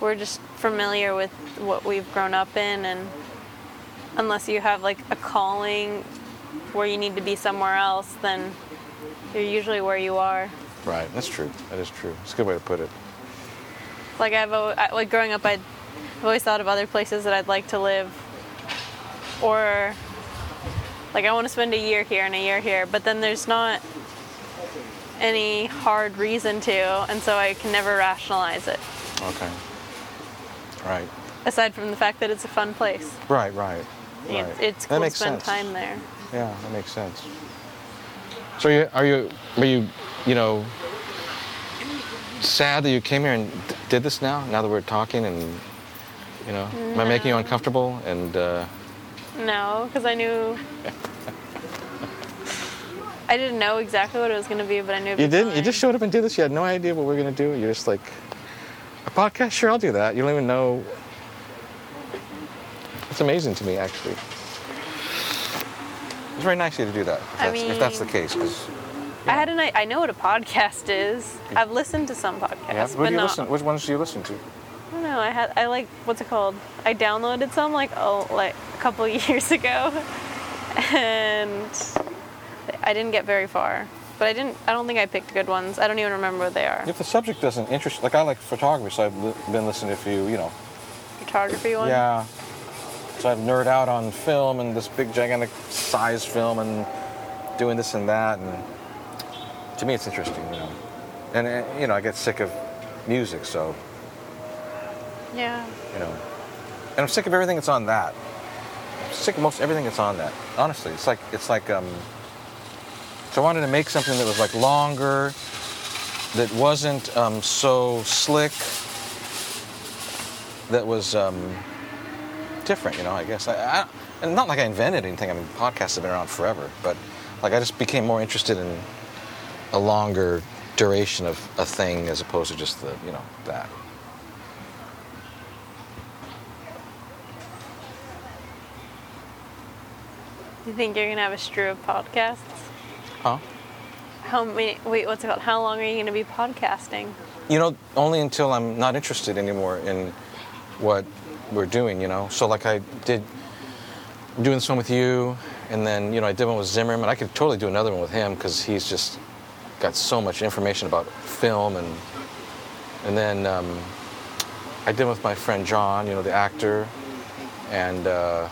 we're just familiar with what we've grown up in and unless you have like a calling where you need to be somewhere else then you're usually where you are Right. That's true. That is true. It's a good way to put it. like i've like growing up i'd I've always thought of other places that i'd like to live or like i want to spend a year here and a year here but then there's not any hard reason to and so i can never rationalize it Okay. Right. aside from the fact that it's a fun place Right, right. Right. it's that cool to spend sense. time there Yeah, that makes sense. So you, are you are you you know sad that you came here and d- did this now? Now that we're talking and you know, am I making you uncomfortable? And uh, No, because I knew. (laughs) I didn't know exactly what it was going to be, but I knew. you be didn't. You just showed up and did this. You had no idea what we are gonna do. You're just like a podcast. Sure, I'll do that. You don't even know. It's amazing to me, actually. It's very nice of you to do that. If I that's, if that's the mean- case, 'cause- I had an I know what a podcast is. I've listened to some podcasts, yeah. What but do you not. listen? Which ones do you listen to? I don't know. I had I like what's it called? I downloaded some like oh like a couple (laughs) years ago, and I didn't get very far. But I didn't. I don't think I picked good ones. I don't even remember what they are. If the subject doesn't interest, like I like photography, so I've li- been listening to a few, you know, Photography one. Yeah. So I've nerd out on film and this big gigantic size film and doing this and that and to me it's interesting, you know. And uh, you know, I get sick of music, so Yeah. you know. And I'm sick of everything that's on that. I'm sick of most everything that's on that. Honestly, it's like it's like um. So I wanted to make something that was like longer, that wasn't um, so slick, that was um, different. You know, I guess. I, I, and not like I invented anything. I mean, podcasts have been around forever, but like I just became more interested in a longer duration of a thing as opposed to just the you know that. Do you think you're gonna have a strew of podcasts? Huh? How many? Wait, what's it called? How long are you gonna be podcasting? You know, only until I'm not interested anymore in what we're doing, you know. So like I did I'm doing this one with you and then, you know, I did one with Zimmerman. I could totally do another one with him because he's just got so much information about film and and then um, I did with my friend John, you know, the actor, and uh,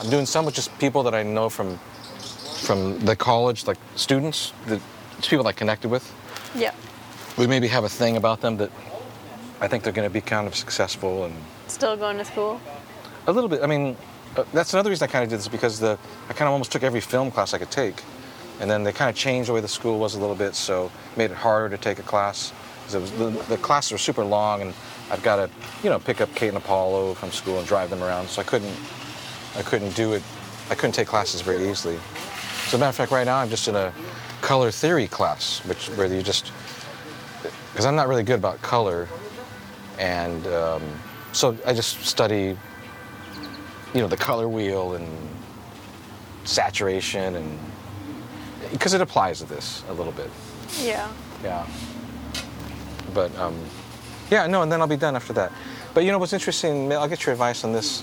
I'm doing some with just people that I know from from the college, like students, it's people that I connected with Yeah. we maybe have a thing about them that I think they're going to be kind of successful and Still going to school? a little bit. I mean, uh, that's another reason I kind of did this because the I kind of almost took every film class I could take, and then they kind of changed the way the school was a little bit, so made it harder to take a class. 'Cause it was, the, the classes were super long, and I've got to, you know, pick up Kate and Apollo from school and drive them around, so I couldn't, I couldn't do it. I couldn't take classes very easily. So, as a matter of fact, right now I'm just in a color theory class, which where you just because I'm not really good about color, and um, so I just study, you know, the color wheel and saturation, and because it applies to this a little bit, Yeah. yeah. But um, yeah, no, and then I'll be done after that. But you know what's interesting? I'll get your advice on this.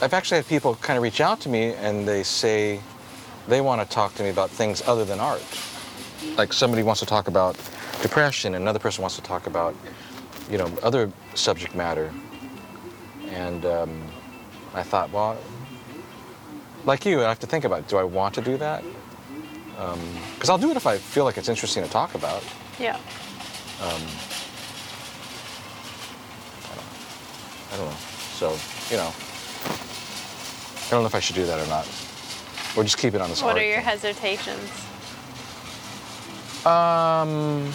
I've actually had people kind of reach out to me and they say they want to talk to me about things other than art. Like somebody wants to talk about depression, and another person wants to talk about, you know, other subject matter. And um, I thought, well, like you, I have to think about, do I want to do that? Because I'll do it if I feel like it's interesting to talk about. Yeah. Um, I don't know. So, you know, I don't know if I should do that or not. Or just keep it on this What are your thing. hesitations? Um,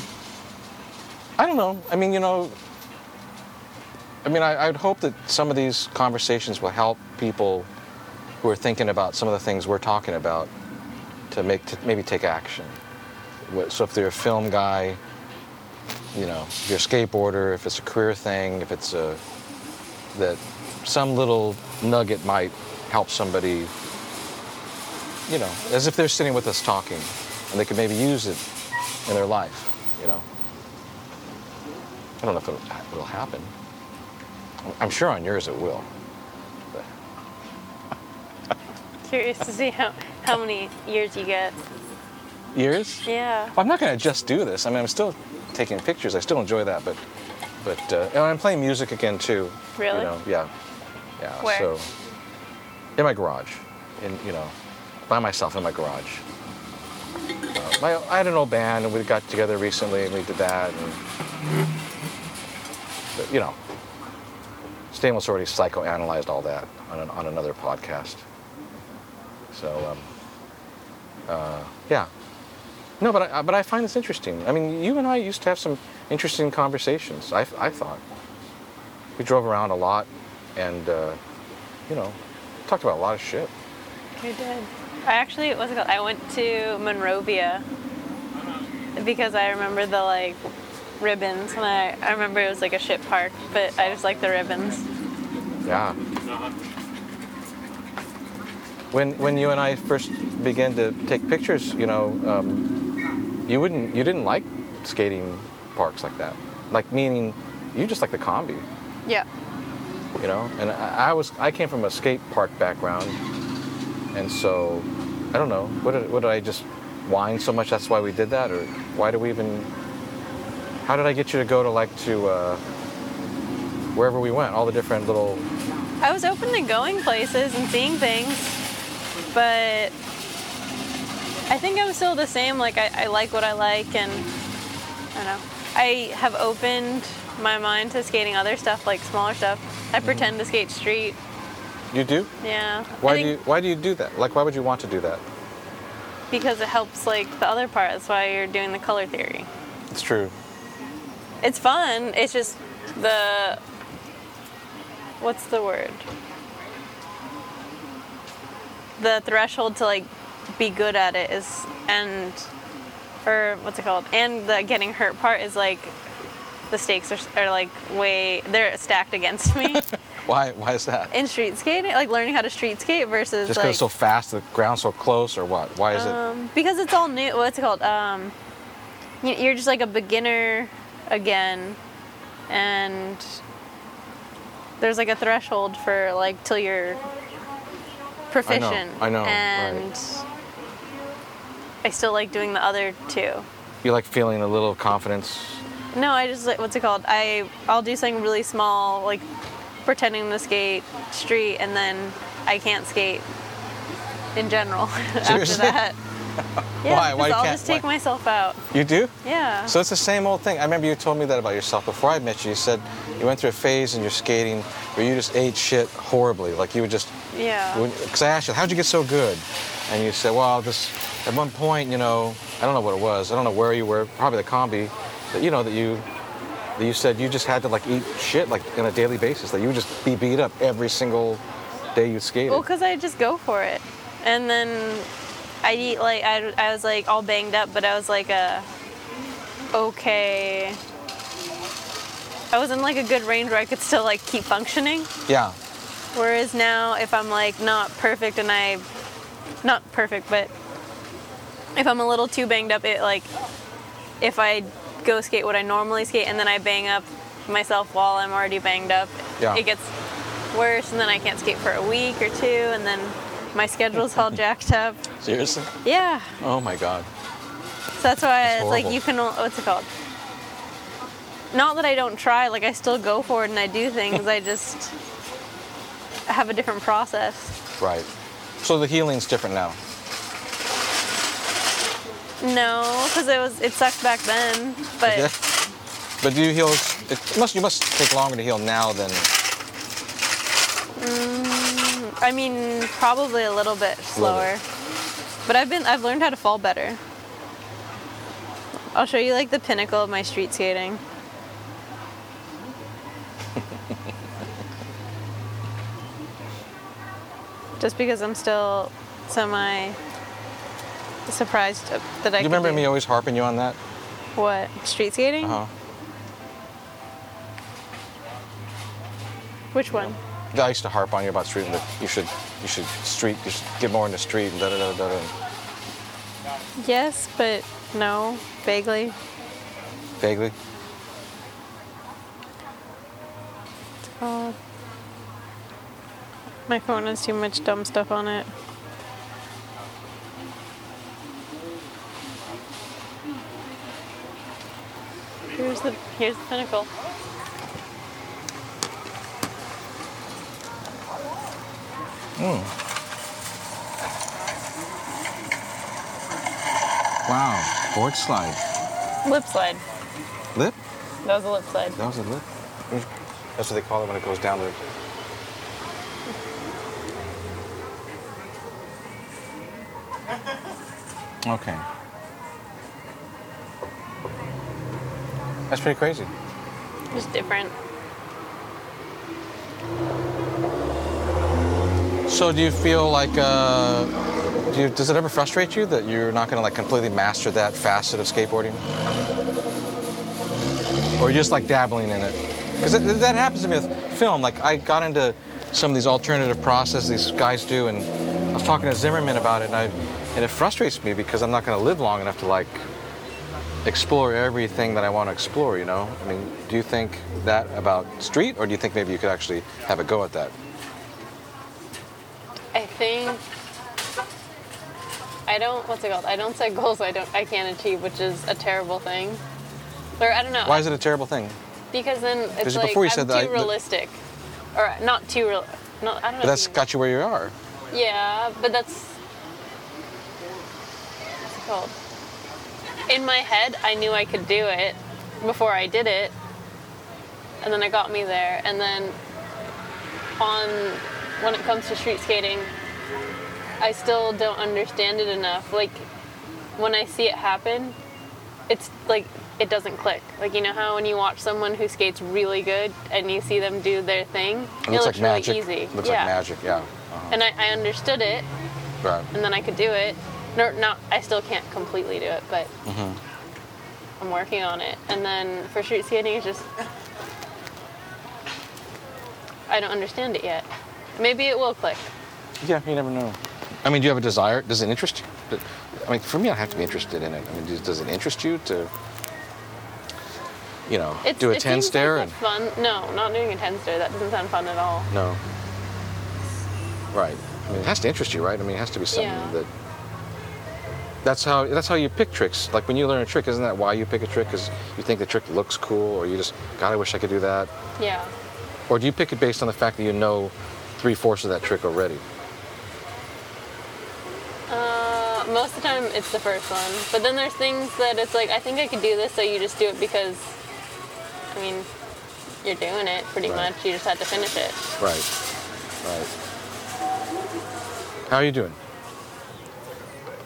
I don't know. I mean, you know, I mean, I, I'd hope that some of these conversations will help people who are thinking about some of the things we're talking about to make to maybe take action. So if they're a film guy, you know, if you're a skateboarder, if it's a career thing, if it's a that some little nugget might help somebody, you know, as if they're sitting with us talking, and they could maybe use it in their life, you know. I don't know if it'll, it'll happen. I'm sure on yours it will. But (laughs) Curious to see how, how many years you get. years? Yeah. Well, I'm not going to just do this. I mean, I'm still taking pictures. I still enjoy that, but but uh, and I'm playing music again too. Really? You know, yeah, yeah. Where? So in my garage, in you know, by myself in my garage. Uh, my, I had an old band, and we got together recently, and we did that, and you know, Stainless already psychoanalyzed all that on, an, on another podcast. So, um, uh, yeah. No, but I, but I find this interesting. I mean, you and I used to have some interesting conversations. I, I thought we drove around a lot, and uh, you know, talked about a lot of shit. You did. I actually, it called? I went to Monrovia because I remember the like ribbons, and I, I remember it was like a ship park, but I just like the ribbons. Yeah. when when you and I first began to take pictures, you know, um, you wouldn't you didn't like skating parks like that. Like meaning, you just like the combi, Yeah. you know. And I, I was I came from a skate park background, and so I don't know. What did what did I just whine so much? That's why we did that, or why do we even? How did I get you to go to like to uh, wherever we went? All the different little I was open to going places and seeing things, but I think I'm still the same. Like I, I like what I like, and I don't know. I have opened my mind to skating other stuff, like smaller stuff. I pretend to skate street. You do? Yeah. Why do you Why do you do that? Like, why would you want to do that? Because it helps like the other part. That's why you're doing the color theory. It's true. It's fun. It's just the what's the word? The threshold to like be good at it is and or what's it called? And the getting hurt part is like the stakes are, are like way they're stacked against me (laughs) Why Why is that? in street skating, like learning how to street skate versus Just because like it's so fast, the ground's so close, or what? Why is it? um, because it's all new. What's it called? Um, you're just like a beginner again, and there's like a threshold for like till you're proficient. I know, right. And I still like doing the other two. You like feeling a little confidence? No, I just like what's it called? I I'll do something really small, like pretending to skate street, and then I can't skate in general (laughs) after that. (laughs) Yeah, Why? Why I'll can't- just take why? myself out. You do? Yeah. So it's the same old thing. I remember you told me that about yourself before I met you. You said you went through a phase in your skating where you just ate shit horribly. Like you would just, yeah. because I asked you, how'd you get so good? And you said, well, just at one point, you know, I don't know what it was. I don't know where you were. Probably the combi. That you know that you, that you said you just had to like eat shit like on a daily basis. That you would just be beat up every single day you skated. Well, because I just go for it. And then I'd eat like, I, I was like all banged up, but I was like a okay. I was in like a good range where I could still like keep functioning. yeah. Whereas now, if I'm like not perfect and I, not perfect, but if I'm a little too banged up, it like, if I go skate what I normally skate and then I bang up myself while I'm already banged up, Yeah. it gets worse and then I can't skate for a week or two and then my schedule's all jacked up. Seriously? Yeah. Oh my God. So that's why That's it's like you can, what's it called? Not that I don't try, like I still go for it and I do things, I just have a different process. Right. So the healing's different now. No, because it was it sucked back then. But Yeah. But do you heal? It must. You must take longer to heal now than. Mm, I mean, probably a little bit slower. But I've been I've learned how to fall better. I'll show you like the pinnacle of my street skating. (laughs) Just because I'm still semi surprised that I. you remember do- me always harping you on that? What street skating? Uh huh. Which one? I used to harp on you about street. That you should, you should street. You should get more into street. And da da da da. da. Yes, but no, vaguely. Vaguely. Oh. My phone has too much dumb stuff on it. Here's the here's the pinnacle. Mm. Wow. Board slide. Lip slide. Lip. That was a lip slide. That was a lip. Mm. That's what they call it when it goes down the. (laughs) Okay. That's pretty crazy. Just different. So do you feel like, uh, do you, does it ever frustrate you that you're not going to like completely master that facet of skateboarding? Or you're just like dabbling in it? Because that happens to me with film. Like I got into some of these alternative processes these guys do, and I'll was talking to Zimmerman about it, and I, and it frustrates me because I'm not going to live long enough to like explore everything that I want to explore. You know, I mean, do you think that about street, or do you think maybe you could actually have a go at that? I think I don't. What's it called? I don't set goals I don't. I can't achieve, which is a terrible thing. Or I don't know. Why is it a terrible thing? Because then it's like before you I'm said too that, realistic, or not too real. No, I don't know. But that's you- got you where you are. Yeah, but that's what's it called? In my head, I knew I could do it before I did it, and then it got me there. And then on when it comes to street skating, I still don't understand it enough. Like when I see it happen, it's like it doesn't click. Like you know how when you watch someone who skates really good and you see them do their thing, It looks like really magic. easy. It looks yeah. like magic. Yeah. Uh-huh. And I, I understood it, Right. and then I could do it. No, not I still can't completely do it, but Mm-hmm. I'm working on it. And then for street skating, it's just I don't understand it yet. Maybe it will click. Yeah, you never know. I mean, do you have a desire? Does it interest you? I mean, for me, I have to be interested in it. I mean, does, it interest you to, you know, It's, do a ten stair like and fun. No, not doing a ten stair. That doesn't sound fun at all. no? Right. I mean, it has to interest you, right? I mean, it has to be something Yeah. that. That's how that's how you pick tricks. Like when you learn a trick, isn't that why you pick a trick? Because you think the trick looks cool, or you just, God, I wish I could do that. Yeah. Or do you pick it based on the fact that you know three fourths of that trick already? Uh, most of the time, it's the first one. But then there's things that it's like I think I could do this, so you just do it because. I mean, you're doing it pretty Right. much. You just have to finish it. Right. Right. How are you doing?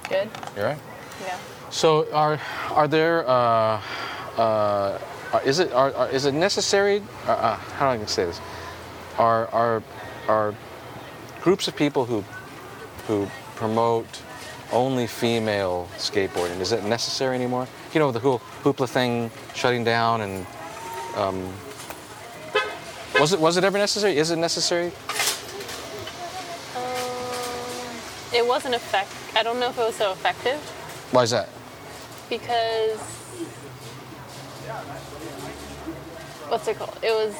Good. You all right? Yeah. So are are there uh, uh, is it are, are, is it necessary? Uh, uh, how do I say this? Are are are groups of people who who promote only female skateboarding? Is it necessary anymore? You know the whole hoopla thing shutting down and um, was it was it ever necessary? Is it necessary? Um, it wasn't effect. I don't know if it was so effective Why is that? because what's it called? It was.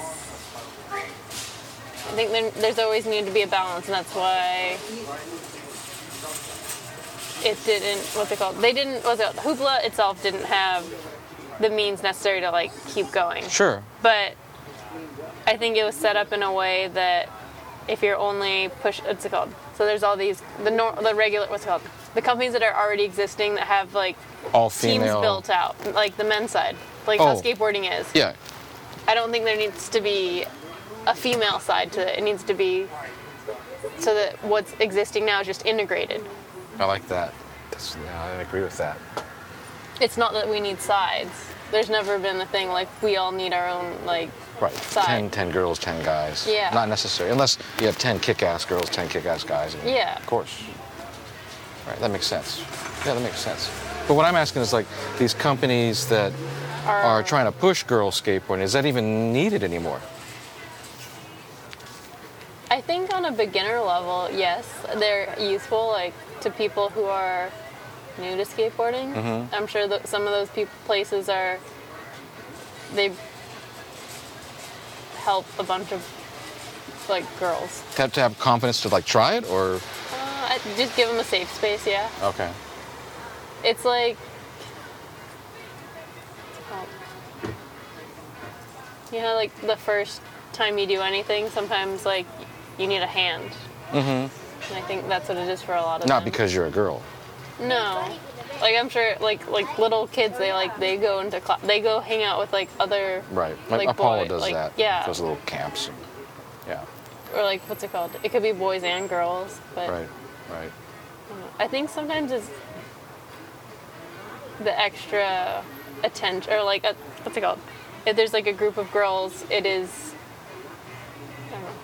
I think there, there's always needed to be a balance, and that's why it didn't. What's it called? They didn't. What's it? called? Hoopla itself didn't have the means necessary to like keep going. Sure. but I think it was set up in a way that if you're only push, what's it called? So there's all these the nor, the regular what's it called? The companies that are already existing that have like All teams built out, like the men's side, like how Oh. skateboarding is. Yeah. I don't think there needs to be a female side to it. It needs to be so that what's existing now is just integrated. I like that. That's, yeah, I agree with that. It's not that we need sides. There's never been a thing like we all need our own like Right. Side. 10, 10 girls, 10 guys. Yeah. Not necessary. Unless you have 10 kick ass girls, 10 kick ass guys. Yeah. Of course. Right. That makes sense. Yeah, that makes sense. But what I'm asking is like these companies that our are trying to push girls skateboarding, is that even needed anymore? I think on a beginner level, yes, they're useful like to people who are new to skateboarding. Mm-hmm. I'm sure that some of those places are they help a bunch of like girls. Have, to have confidence to like try it or? Uh, just give them a safe space, yeah. Okay. It's like what's you know, like the first time you do anything, sometimes like you need a hand. Mm-hmm. And I think that's what it is for a lot of Not them. because you're a girl. No, like I'm sure, like like little kids, they like they go into class, they go hang out with like other Right. Like, Like Apollo boy- does like, that. yeah. Those little camps. And, Yeah. or like what's it called? It could be boys and girls, but Right. Right. I think sometimes it's the extra attention or like a, what's it called? If there's like a group of girls, it is.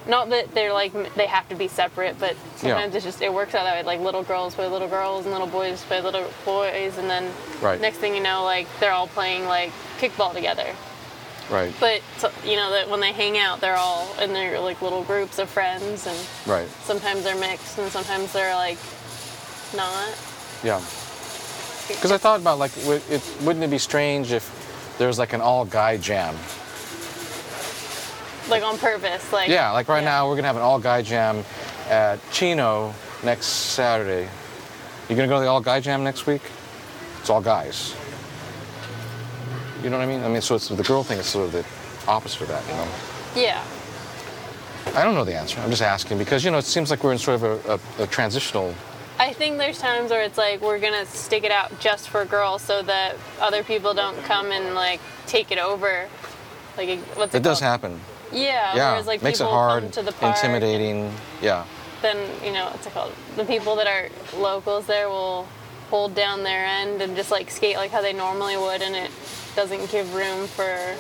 Don't that they're like they have to be separate, but sometimes it's just it works out that way. Like little girls play little girls and little boys play little boys, and then Right. next thing you know, like they're all playing like kickball together. Right. But so, you know that when they hang out, they're all in their like little groups of friends, and Right. sometimes they're mixed, and sometimes they're like not. Yeah. Because I thought about like, it, wouldn't it be strange if there was like an all guy jam? Like on purpose. Like Yeah, like right yeah. now we're gonna have an all guy jam at Chino next Saturday. You gonna go to the all guy jam next week? It's all guys. You know what I mean? I mean, so it's the girl thing is sort of the opposite of that. You know. Yeah. I don't know the answer. I'm just asking because you know it seems like we're in sort of a, a, a transitional. I think there's times where it's like we're gonna stick it out just for girls so that other people don't come and like take it over. Like it- what's it, It does happen. Yeah. Yeah, Whereas like makes it people hard, come to the park, intimidating. Yeah, Then you know what's it called? The people that are locals there will hold down their end and just like skate like how they normally would, and it doesn't give room for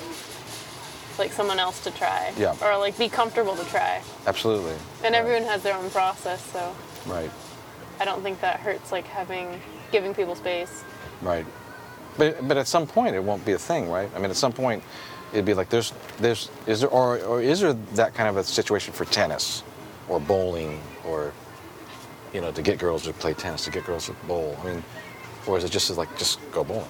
like someone else to try. Yeah. Or like be comfortable to try. absolutely. And everyone has their own process, so Right, I don't think that hurts like having giving people space. right. But but at some point it won't be a thing, right? I mean, at some point it'd be like there's there's is there or or is there that kind of a situation for tennis, or bowling, or you know to get girls to play tennis, to get girls to bowl? I mean, or is it just like just go bowling?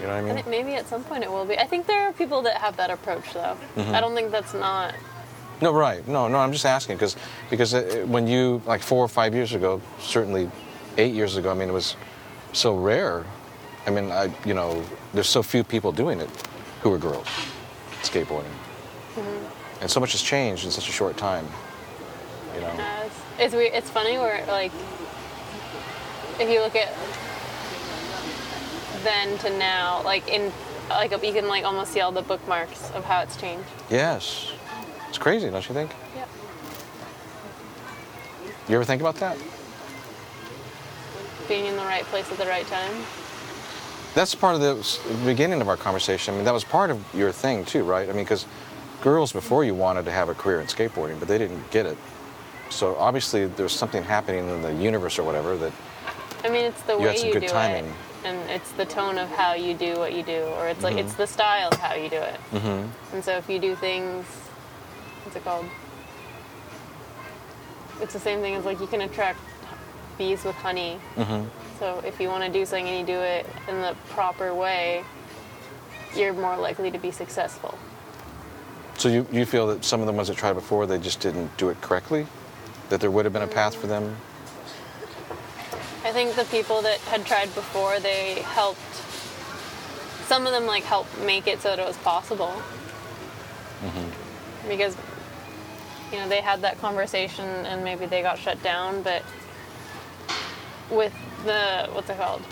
You know what I mean? think maybe at some point it will be. I think there are people that have that approach though. Mm-hmm. I don't think that's not. No, right. No, no. I'm just asking because because uh, when you like four or five years ago, certainly eight years ago, I mean, it was so rare. I mean, I you know, there's so few people doing it who are girls skateboarding, and so much has changed in such a short time. You know. Uh, it's, it's weird. It's funny where like if you look at then to now, like in like you can like almost see all the bookmarks of how it's changed. Yes. It's crazy, don't you think? Yeah. You ever think about that? Being in the right place at the right time. That's part of the beginning of our conversation. I mean, that was part of your thing too, right? I mean, because girls before you wanted to have a career in skateboarding, but they didn't get it. So obviously, there's something happening in the universe or whatever that I mean, it's the You way had some you good do timing. it, and it's the tone of how you do what you do, or it's like Mm-hmm. it's the style of how you do it. Mm-hmm. And so if you do things, what's it called? It's the same thing as like you can attract bees with honey. Mm-hmm. So if you want to do something and you do it in the proper way, you're more likely to be successful. So you, you feel that some of the ones that tried before, they just didn't do it correctly? That there would have been a path for them? I think the people that had tried before, they helped. Some of them like helped make it so that it was possible. Mm-hmm. Because you know they had that conversation and maybe they got shut down, but with the what's it called?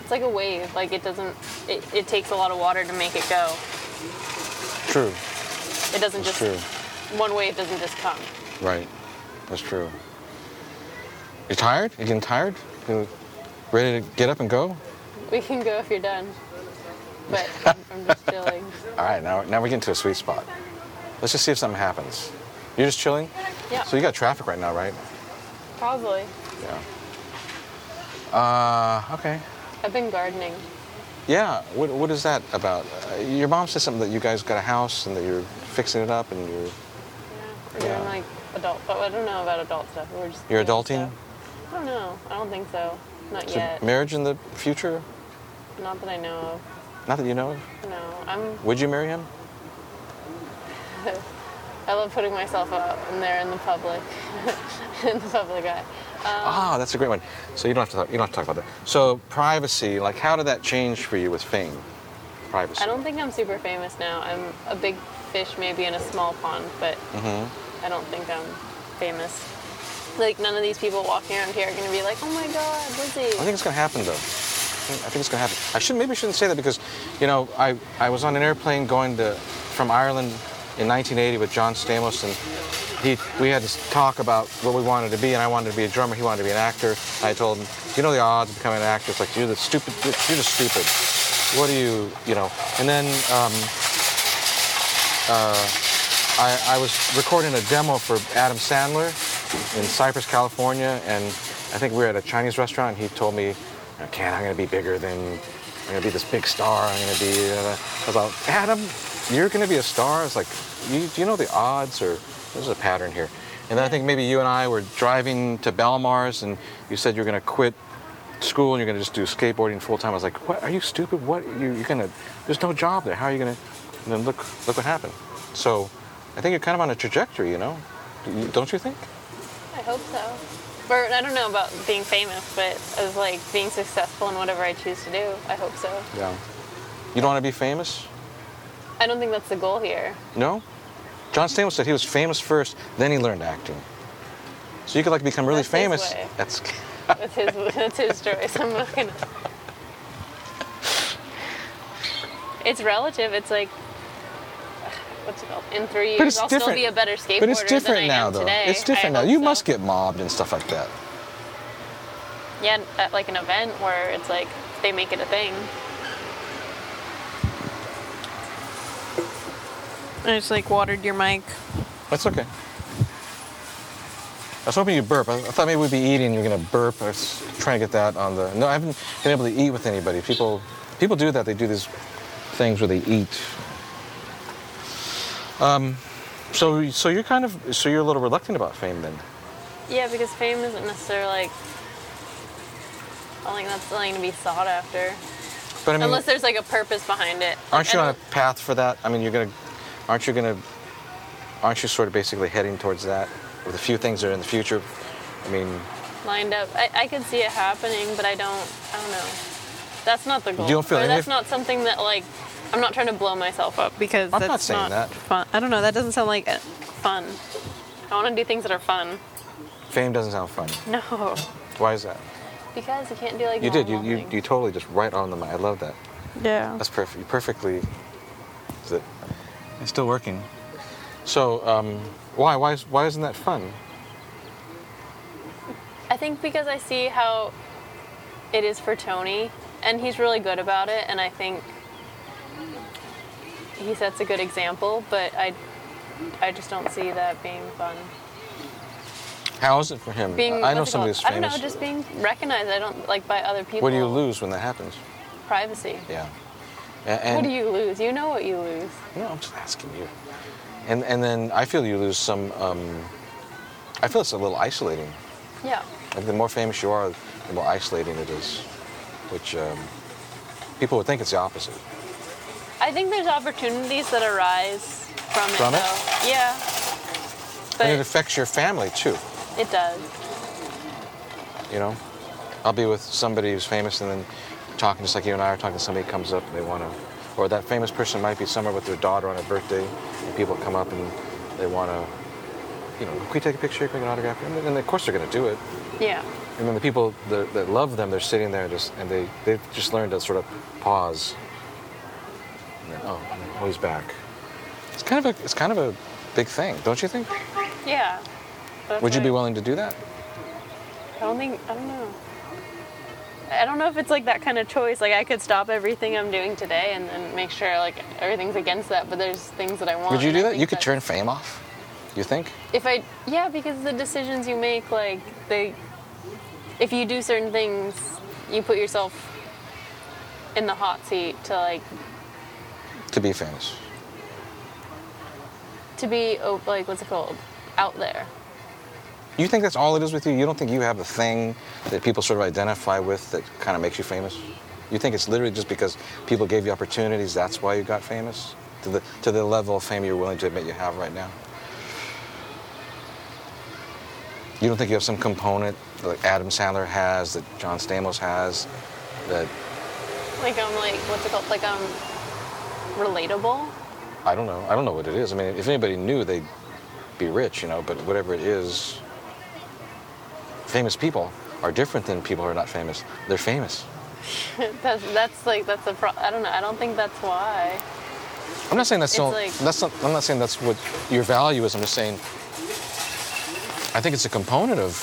It's like a wave. Like it doesn't. It, it takes a lot of water to make it go. True. It doesn't That's just. true. One wave doesn't just come. Right. That's true. You tired? You getting tired? You ready to get up and go? We can go if you're done. But (laughs) I'm, I'm just chilling. All right, now, now we're getting to a sweet spot. Let's just see if something happens. You're just chilling? Yeah. So you got traffic right now, right? Probably. Yeah. Uh, okay. I've been gardening. Yeah, what, what is that about? Uh, your mom said something that you guys got a house and that you're fixing it up and you're. Yeah, we're Yeah. doing like adult. But I don't know about adult stuff. We're just. You're adulting? stuff. I don't know. I don't think so. Not Is yet. marriage in the future? Not that I know of. Not that you know of. No, I'm. Would you marry him? (laughs) I love putting myself out in there in the public, (laughs) in the public eye. Ah, that's a great one. So you don't have to talk, you don't have to talk about that. So privacy, like how did that change for you with fame? Privacy. I don't think I'm super famous now. I'm a big fish, maybe in a small pond, but Mm-hmm. I don't think I'm famous. Like none of these people walking around here are gonna be like, "Oh my God, Lizzie." I think it's going to happen though. I think, I think it's going to happen. I should maybe shouldn't say that because, you know, I, I was on an airplane going to from Ireland in 1980 with John Stamos and he we had to talk about what we wanted to be and I wanted to be a drummer. He wanted to be an actor. I told him, you know, the odds of becoming an actor. It's like you're the stupid. You're just stupid. What do you, you know? And then. Um, uh, I, I was recording a demo for Adam Sandler in Cypress, California, and I think we were at a Chinese restaurant. And he told me, "Ken, I'm going to be bigger than I'm gonna be this big star. I'm gonna be. Uh, I was like, Adam, you're gonna be a star. It's like, you, do you know the odds? Or there's a pattern here. And then I think maybe you and I were driving to Belmars, and you said you're gonna quit school and you're gonna just do skateboarding full time. I was like, what? Are you stupid? What? You, you're gonna? There's no job there. How are you gonna? And then look, look what happened. So, I think you're kind of on a trajectory. You know, don't you think? I hope so. Or I don't know about being famous, but as like being successful in whatever I choose to do, I hope so. Yeah. You don't want to be famous? I don't think that's the goal here. No? John Stamos said he was famous first, then he learned acting. So you could like become really That's famous. That's (laughs) That's his that's his choice. I'm not gonna It's relative. It's like what's it called? In three years I'll different. still be a better skateboarder But it's different now though. today. It's different I now. You hope must get mobbed and stuff like that. Yeah, at like an event where it's like they make it a thing. I just like watered your mic. That's okay. I was hoping you'd burp. I, I thought maybe we'd be eating. You're gonna burp. I was trying to get that on the. No, I haven't been able to eat with anybody. People, people do that. They do these things where they eat. Um, so, so you're kind of, so you're a little reluctant about fame then. Yeah, because fame isn't necessarily like I don't think that's something to be sought after. But I mean, Unless there's like a purpose behind it. aren't you on a path for that? I mean, you're gonna, aren't you gonna, aren't you sort of basically heading towards that with a few things that are in the future? I mean, lined up? I, I could see it happening, but I don't. I don't know. That's not the goal. You don't feel or that's not something that like. I'm not trying to blow myself up because I'm that's not saying that. fun. I don't know. That doesn't sound like uh, fun. I want to do things that are fun. fame doesn't sound fun. No, Why is that? because you can't do like You did. You, you, you totally just right on the. I love that. Yeah. That's perfect. You perfectly. Is it? It's still working. So, um, why, why, is, why isn't that fun? I think because I see how it is for Tony, and he's really good about it, and I think he sets a good example. But I, I just don't see that being fun. How is it for him? Being I know somebody who's I don't know, just being recognized. I don't like by other people. what do you lose when that happens? Privacy. Yeah. And, what do you lose? You know what you lose. No, I'm just asking you. And and then I feel you lose some. Um, I feel it's a little isolating. Yeah. Like the more famous you are, the more isolating it is, which um, people would think it's the opposite. I think there's opportunities that arise from it. From it? though. Yeah. But and it affects your family too. it does. You know, I'll be with somebody who's famous and then talking just like you and I are talking. Somebody comes up and they want to, or that famous person might be somewhere with their daughter on a birthday, and people come up and they want to, you know, can we take a picture? Can we get an autograph? And, and of course they're going to do it. Yeah. And then the people that, that love them, they're sitting there just, and they they've just learned to sort of pause. And then, oh, oh, he's back. It's kind of a it's kind of a big thing, don't you think? Yeah. Would you be willing to do that? I don't think I don't know. I don't know if it's like that kind of choice. Like I could stop everything I'm doing today and then make sure like everything's against that. But there's things that I want. Would you do that? You could turn fame off. You think? If I yeah, because the decisions you make, like they, if you do certain things, you put yourself in the hot seat to like To be famous. to be oh, like what's it called out there. You think that's all it is with you? You don't think you have a thing that people sort of identify with that kind of makes you famous? You think it's literally just because people gave you opportunities, that's why you got famous? To the, to the level of fame you're willing to admit you have right now? You don't think you have some component like Adam Sandler has, that John Stamos has, that, Like I'm like what's it called? Like I'm relatable. I don't know. I don't know what it is. I mean, if anybody knew, they'd be rich, you know, but whatever it is, famous people are different than people who are not famous. They're famous. (laughs) that's that's like that's a pro- I don't know. I don't think that's why. I'm not saying that's not, like- that's not, I'm not saying that's what your value is. I'm just saying I think it's a component of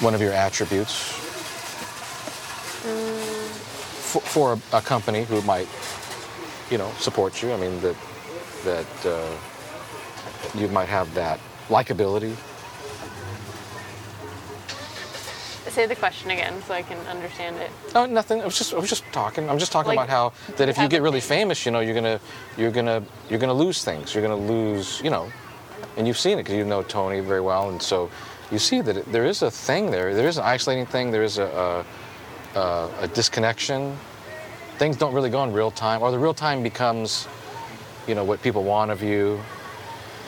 one of your attributes for, for a, a company who might, you know, support you. I mean that that uh, you might have that likability. Say the question again so I can understand it. Oh, nothing. I was just I was just talking. I'm just talking Like, about how that if you get really famous, you know, you're gonna you're gonna you're gonna lose things. You're gonna lose, you know, and you've seen it because you know Tony very well, and so you see that it, there is a thing there. There is an isolating thing. There is a a, a a disconnection. Things don't really go in real time, or the real time becomes, you know, what people want of you,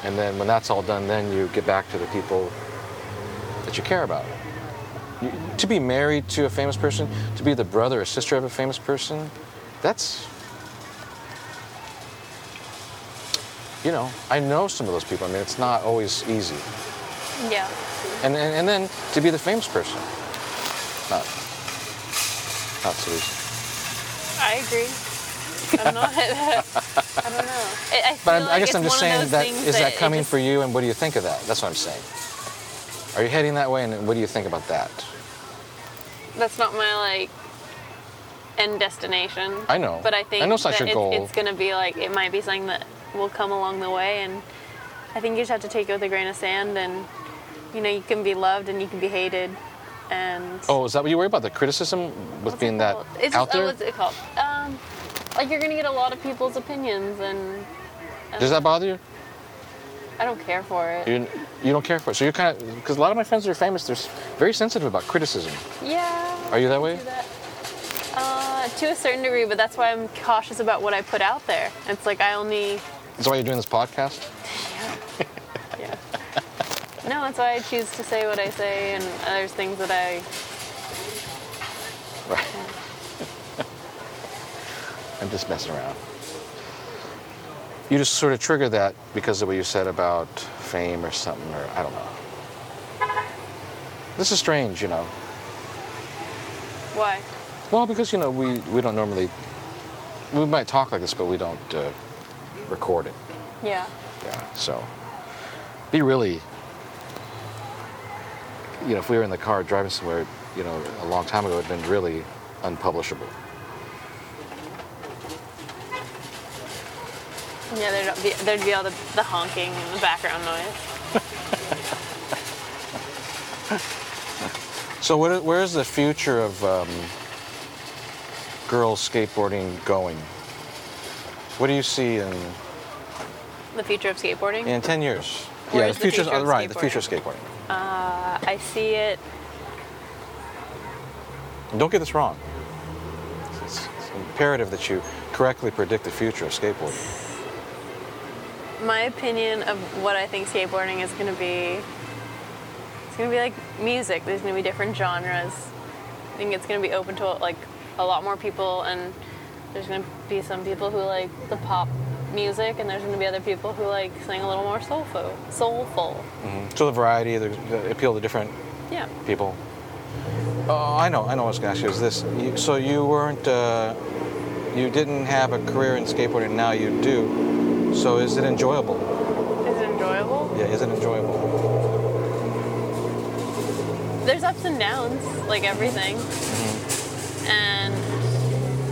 and then when that's all done, then you get back to the people that you care about. You, to be married to a famous person, to be the brother or sister of a famous person, that's, you know, I know some of those people. I mean, it's not always easy. Yeah. And, and, and then to be the famous person, not, not so easy. I agree. I'm not. (laughs) I don't know. I, I But I'm, like I guess I'm just saying that is that that coming just- for you, and what do you think of that? That's what I'm saying. Are you heading that way, and what do you think about that? That's not my like end destination. I know. But I think I know it's not that your it's, goal. it's gonna be like it might be something that will come along the way, and I think you just have to take it with a grain of sand, and you know you can be loved and you can be hated, and Oh, is that what you worry about? The criticism with being that it's out just, oh, there? what's it called? Um, like you're gonna get a lot of people's opinions, and Does that bother you? I don't care for it. You, you don't care for it. So you're kind of because a lot of my friends that are famous, they're very sensitive about criticism. Yeah. Are you that way? that. Uh, to a certain degree, but that's why I'm cautious about what I put out there. It's like I only, That's why you're doing this podcast. yeah. (laughs) Yeah. No, that's why I choose to say what I say, and there's things that I, Right. (laughs) I'm just messing around. You just sort of trigger that because of what you said about fame or something, or I don't know. This is strange, you know. why? Well, because you know we we don't normally we might talk like this, but we don't uh, record it. Yeah. Yeah. So be really, you know, if we were in the car driving somewhere, you know, a long time ago, it'd been really unpublishable. Yeah, there'd be, there'd be all the, the honking and the background noise. So where, where's the future of um, girls skateboarding going? What do you see in The future of skateboarding. in ten years? Where yeah, is the future of right. The future of skateboarding. Uh, I see it. And Don't get this wrong. It's, it's imperative that you correctly predict the future of skateboarding. My opinion of what I think skateboarding is going to be. It's going to be like music. There's going to be different genres. I think it's going to be open to like a lot more people, and there's going to be some people who like the pop music, and there's going to be other people who like sing a little more soulful. Soulful. So the variety, the, the appeal to different Yeah. people. Oh, I know. I know. What I was going to ask you is this. You, so you weren't, uh, you didn't have a career in skateboarding. Now you do. So is it enjoyable? Is it enjoyable? Yeah. Is it enjoyable? There's ups and downs, like everything. And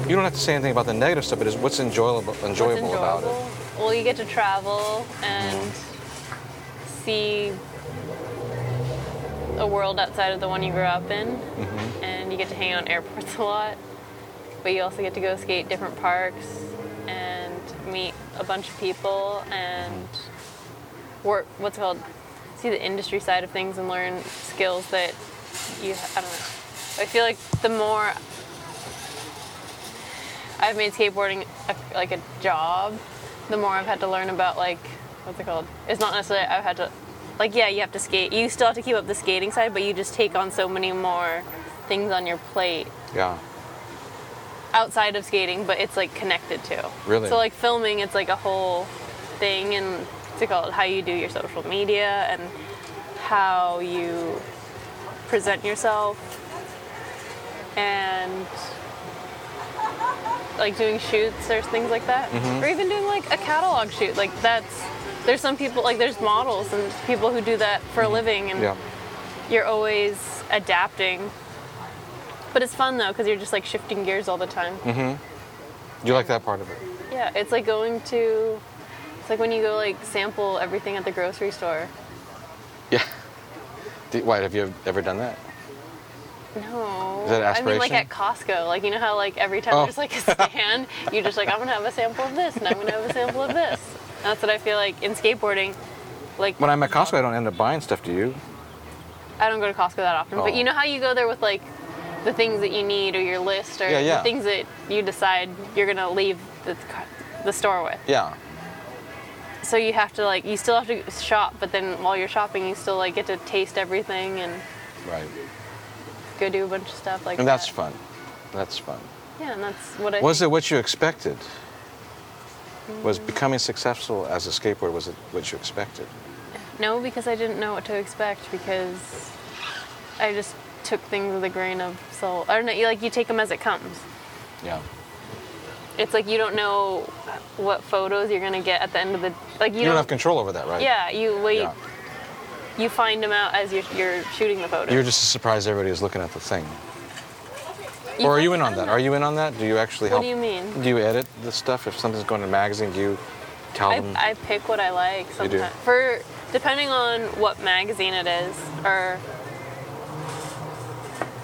You don't have to say anything about the negative stuff, but is what's enjoyable, enjoyable, what's about it? Well, you get to travel and see a world outside of the one you grew up in, Mm-hmm. and you get to hang out in airports (laughs) a lot. But you also get to go skate different parks meet a bunch of people and work. What's called? See the industry side of things and learn skills that you. I don't know. I feel like the more I've made skateboarding a, like a job, the more I've had to learn about like what's it called? It's not necessarily I've had to like yeah, you have to skate. You still have to keep up the skating side, but you just take on so many more things on your plate Yeah. Outside of skating, but it's like connected to. Really? So like filming, it's like a whole thing, and what's it called? How you do your social media and how you present yourself, and like doing shoots or things like that, Mm-hmm. or even doing like a catalog shoot. Like that's there's some people like there's models and people who do that for a living, and Yeah. you're always adapting. But it's fun though because you're just like shifting gears all the time. Mm-hmm. Do you like that part of it? Yeah, it's like going to. It's like when you go like sample everything at the grocery store. Yeah. Do, why have you ever done that? No. Is that aspiration? I mean, like at Costco, like you know how like every time Oh. there's like a stand, you're just like I'm gonna have a sample of this, and I'm gonna have a sample of this. That's what I feel like in skateboarding. Like When I'm at Costco, I don't end up buying stuff. Do you? I don't go to Costco that often, but Oh. you know how you go there with like the things that you need or your list or Yeah, yeah. the things that you decide you're gonna leave the, the store with. Yeah. So you have to like you still have to shop, but then while you're shopping, you still like get to taste everything and Right. go do a bunch of stuff like And that. that's fun. That's fun. Yeah, and that's what I. Was think. it what you expected? Was mm. becoming successful as a skateboarder was it what you expected? No, because I didn't know what to expect because I just took things with a grain of salt. I don't know, you- like you take them as it comes. Yeah. It's like you don't know what photos you're gonna get at the end of the like you, You, don't have control over that, right? Yeah, you wait. Yeah. You find them out as you're, you're shooting the photos. You're just as surprised everybody is looking at the thing. You or are you in on that? Are you in on that? Do you actually help? What do you mean? Do you edit the stuff if something's going to magazine? Do you tell I, them? I pick what I like You do? sometimes. For depending on what magazine it is, or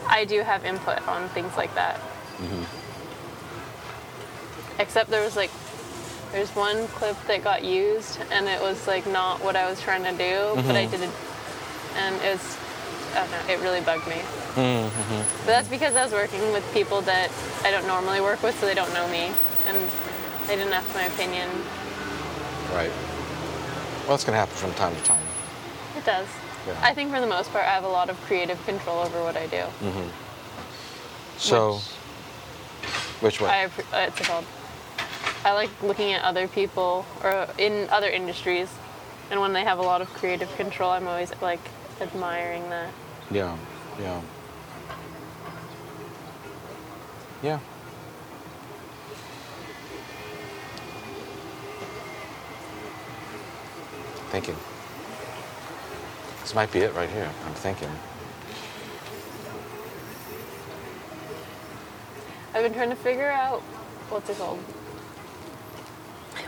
I do have input on things like that. Mm-hmm. Except there was like, there's one clip that got used, and it was like not what I was trying to do, but Mm-hmm. I did it, and it was, I don't know, it really bugged me. Mm-hmm. But that's because I was working with people that I don't normally work with, so they don't know me, and they didn't ask my opinion. right. Well, going to happen from time to time. It does. Yeah. I think for the most part, I have a lot of creative control over what I do. So, which, way? I, uh, it's called. I like looking at other people or in other industries, and when they have a lot of creative control, I'm always like admiring that. yeah, yeah. Yeah. Thinking. This might be it right here. I'm thinking. I've been trying to figure out what's it called,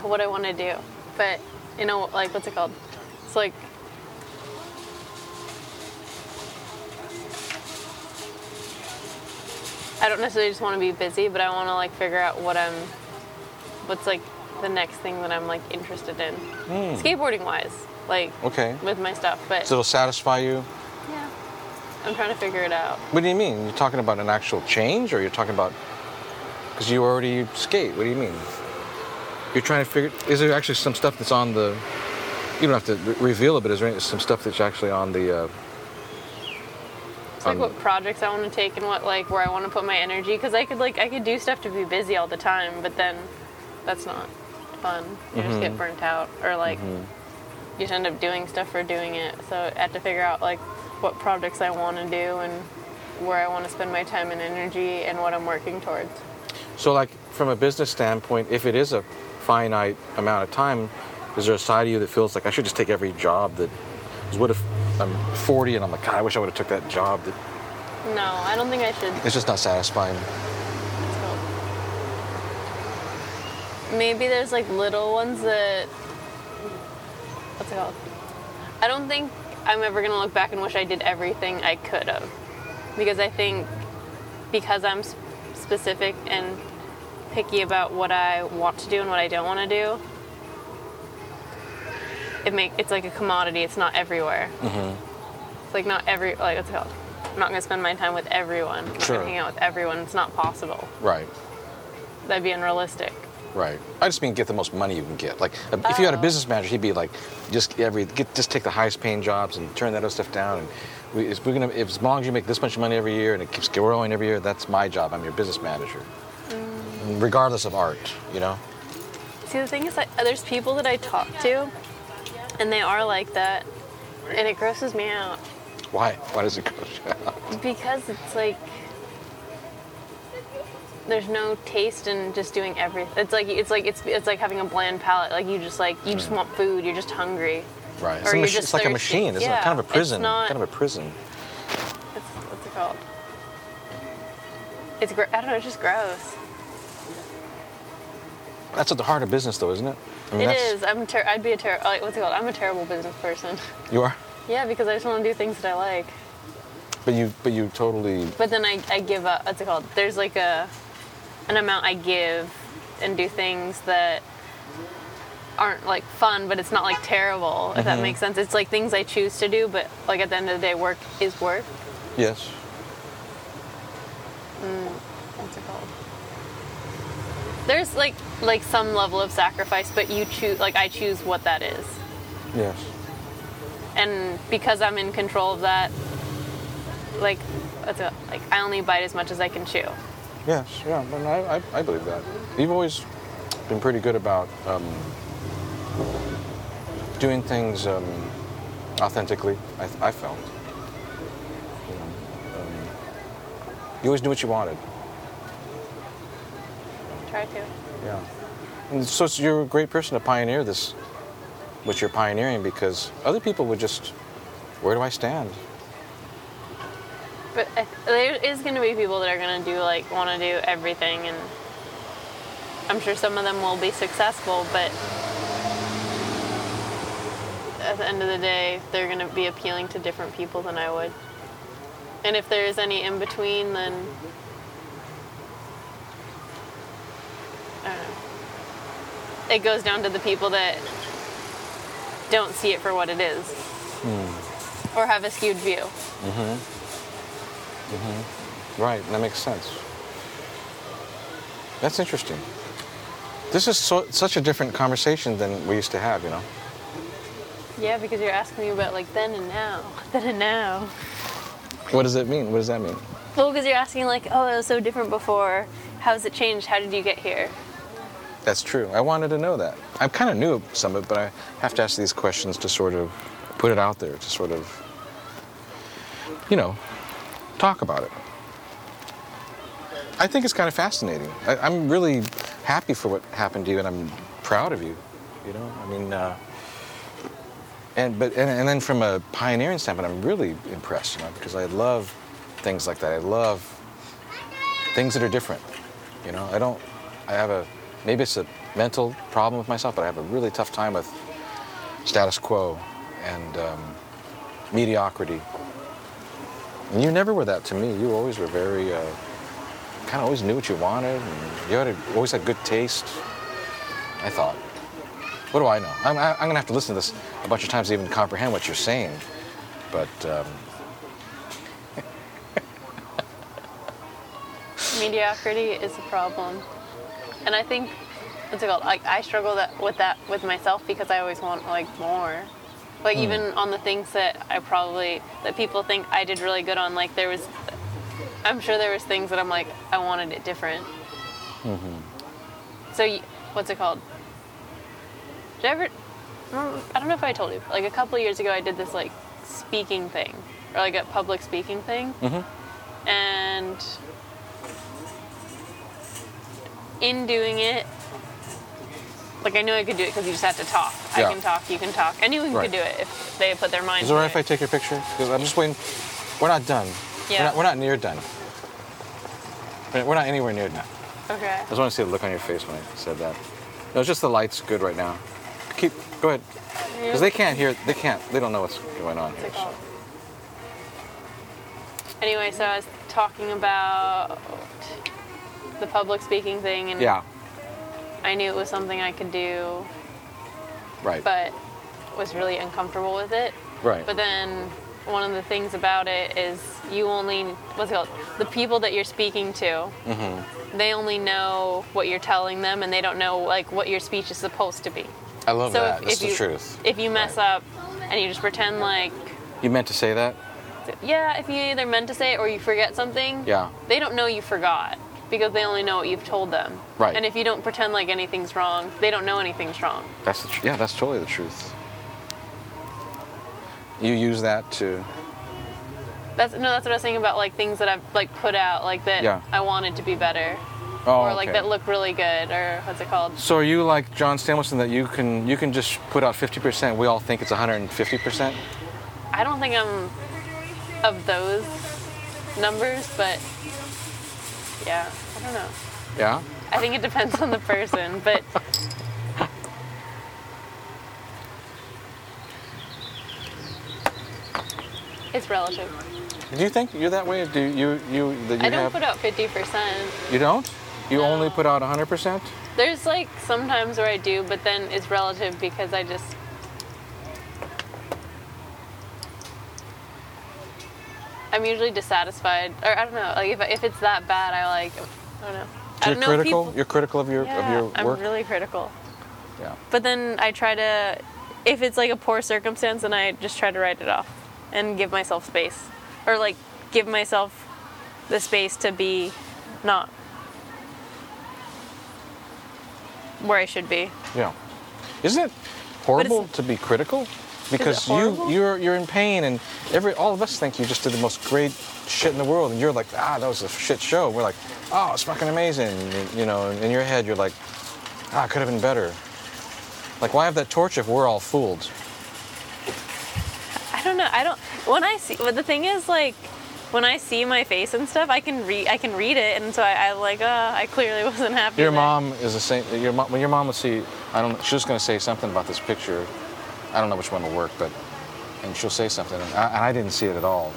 what I want to do, but you know, like what's it called? It's like I don't necessarily just want to be busy, but I want to like figure out what I'm, what's like the next thing that I'm like interested in, hmm. skateboarding wise, like Okay. with my stuff. But So it'll satisfy you. yeah, I'm trying to figure it out. What do you mean? You're talking about an actual change, or you're talking about because you already skate? What do you mean? You're trying to figure. Is there actually some stuff that's on the? You don't have to re- reveal it, but is there some stuff that's actually on the? Uh, It's like what projects I want to take and what like where I want to put my energy because I could like I could do stuff to be busy all the time, but then that's not fun. You just Mm-hmm. get burnt out or like you just end up doing stuff for doing it. So I have to figure out like what projects I want to do and where I want to spend my time and energy and what I'm working towards. so, like from a business standpoint, if it is a finite amount of time, is there a side of you that feels like I should just take every job that? 'cause What if I'm 40 and I'm like, God, I wish I would have took that job. That No, I don't think I should. it's just not satisfying. Maybe there's like little ones that. What's it called? I don't think I'm ever gonna look back and wish I did everything I could have, because I think because I'm specific and picky about what I want to do and what I don't want to do. It make it's like a commodity. It's not everywhere. Mm-hmm. It's like not every like what's it called? I'm not gonna spend my time with everyone. I'm not gonna hang out with everyone. It's not possible. Right. That'd be unrealistic. Right. I just mean get the most money you can get. Like if you had a Oh. business manager, he'd be like, just every get just take the highest paying jobs and turn that other stuff down. And we, if we're gonna, if, as long as you make this much money every year and it keeps growing every year, that's my job. I'm your business manager, Mm. regardless of art. You know. See, the thing is, that there's people that I talk to, and they are like that, and it grosses me out Why? Why does it (laughs) gross you out? because it's like there's no taste in just doing everything. It's like it's like it's it's like having a bland palate. Like you just like you just mm. want food. You're just hungry. right. It's, Or a you're machi- just it's like a thirsty. machine, isn't it? Yeah, Kind of a it's prison. not- Kind of a prison. It's, what's it called? It's gr- I don't know. It's just gross. That's at the heart of business, though, isn't it? I mean, It that's, is. I'm ter- I'd be a terrible. like what's it called? I'm a terrible business person. You are. yeah, because I just want to do things that I like. But you, but you totally. But then I, I give up. What's it called? There's like a an amount I give and do things that aren't like fun, but it's not like terrible. If that Mhm. makes sense. It's like things I choose to do, but like at the end of the day, work is work. Yes. What's it called? There's like like some level of sacrifice, but you choose. Like I choose what that is, Yes. and because I'm in control of that, like what's it, like I only bite as much as I can chew. Yes. Yeah. And I, I, I believe that. You've always been pretty good about um, doing things um, authentically. I, I felt. You, know, um, you always knew what you wanted. Try to. Yeah. And so you're a great person to pioneer this, what you're pioneering, because other people would just, where do I stand? But I, there is going to be people that are going to do like want to do everything, and I'm sure some of them will be successful. But at the end of the day, they're going to be appealing to different people than I would. And if there is any in between, then I don't know. It goes down to the people that don't see it for what it is, hmm. or have a skewed view. Mm-hmm. Mm-hmm. Right, that makes sense. That's interesting. This is so, such a different conversation than we used to have, you know? Yeah, because you're asking me about like then and now, (laughs) then and now. What does it mean? What does that mean? Well, because you're asking like, oh, it was so different before. How's it changed? How did you get here? That's true. I wanted to know that. I kind of knew some of it, but I have to ask these questions to sort of put it out there, to sort of, you know, talk about it. I think it's kind of fascinating. I, I'm really happy for what happened to you, and I'm proud of you. You know, I mean, uh, and but and, and then from a pioneering standpoint, I'm really impressed. You know, because I love things like that. I love things that are different. You know, I don't. I have a maybe it's a mental problem with myself, but I have a really tough time with status quo and um, mediocrity. And you never were that to me. You always were very, uh, kind of always knew what you wanted, you had a, always had good taste. I thought. What do I know? I'm, I'm going to have to listen to this a bunch of times to even comprehend what you're saying. But um, (laughs) Mediocrity is a problem, and I think what's it called? Like I struggle that with that with myself because I always want like more. Like hmm. even on the things that I probably that people think I did really good on. Like there was, I'm sure there was things that I'm like I wanted it different. Mm-hmm. So you, what's it called? Did I ever? I don't know if I told you. Like a couple of years ago, I did this like speaking thing, or like a public speaking thing, mm-hmm. and in doing it, like I knew I could do it because you just have to talk. Yeah. I can talk, you can talk. Anyone Right. could do it if they put their mind. is it all to right if I take your picture? Because I'm just waiting. We're not done. We're Yeah. not, we're not near done. We're we're not anywhere near done. Okay. I just want to see the look on your face when I said that. No, it's just the light's good right now. Keep, go ahead. Because they can't hear, they can't, they don't know what's going on here. What's it So. Anyway, so I was talking about the public speaking thing, and Yeah, I knew it was something I could do, right, but was really uncomfortable with it. right. But then one of the things about it is you only what's it called? The people that you're speaking to, Mm-hmm. they only know what you're telling them, and they don't know like what your speech is supposed to be. I love so that. if, That's if the you truth. if you mess Right. up and you just pretend like You meant to say that? yeah, if you either meant to say it or you forget something, Yeah. they don't know you forgot because they only know what you've told them. Right. And if you don't pretend like anything's wrong, they don't know anything's wrong. That's the tr- yeah, that's totally the truth. You use that to, That's no, that's what I was saying about like things that I've like put out like that Yeah. I wanted to be better. oh, or like okay. that look really good or what's it called? So are you like John Stamos in that you can you can just put out 50%, we all think it's 150%? I don't think I'm of those numbers, but yeah, I don't know. Yeah? I think it depends on the person, but it's relative. Do you think you're that way? Do you you that you I don't have? put out 50%. you don't? You only put out 100%? There's like sometimes where I do, but then it's relative because I just. I'm usually dissatisfied, or I don't know. Like if, if it's that bad, I like. I don't know. I You're don't know if critical. people- You're critical of your yeah, of your I'm really critical. yeah. But then I try to, if it's like a poor circumstance, then I just try to write it off and give myself space, or like give myself the space to be not where I should be. Yeah. Isn't it horrible to be critical? Because you you're you're in pain and every all of us think you just did the most great shit in the world and you're like ah that was a shit show. We're like oh it's fucking amazing. And, you know in your head you're like ah it could have been better. Like why have that torch if we're all fooled? I don't know. I don't. When I see, but the thing is, like, when I see my face and stuff, I can read. I can read it, and so I, I like. Uh, I clearly (laughs) wasn't happy. Your there. mom is the same. Your mom when your mom would see I don't she was going to say something about this picture. I don't know which one will work but and she'll say something and I, and I didn't see it at all.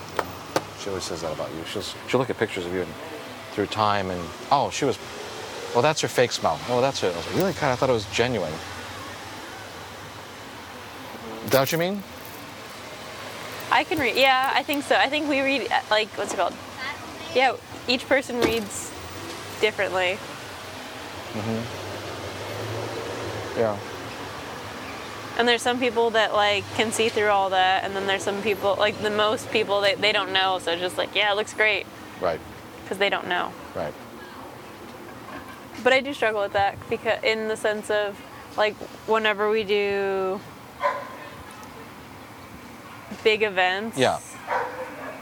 She always says that about you. She'll she'll look at pictures of you and, through time and oh she was well that's her fake smile. Oh that's her. I was like, really kind of thought it was genuine. That what you mean? I can read. Yeah, I think so. I think we read like what's it called? Yeah, each person reads differently. Mhm. Yeah. And there's some people that like can see through all that, and then there's some people like the most people they, they don't know, so just like yeah, it looks great Right. because they don't know. Right. But I do struggle with that because in the sense of like whenever we do big events. Yeah.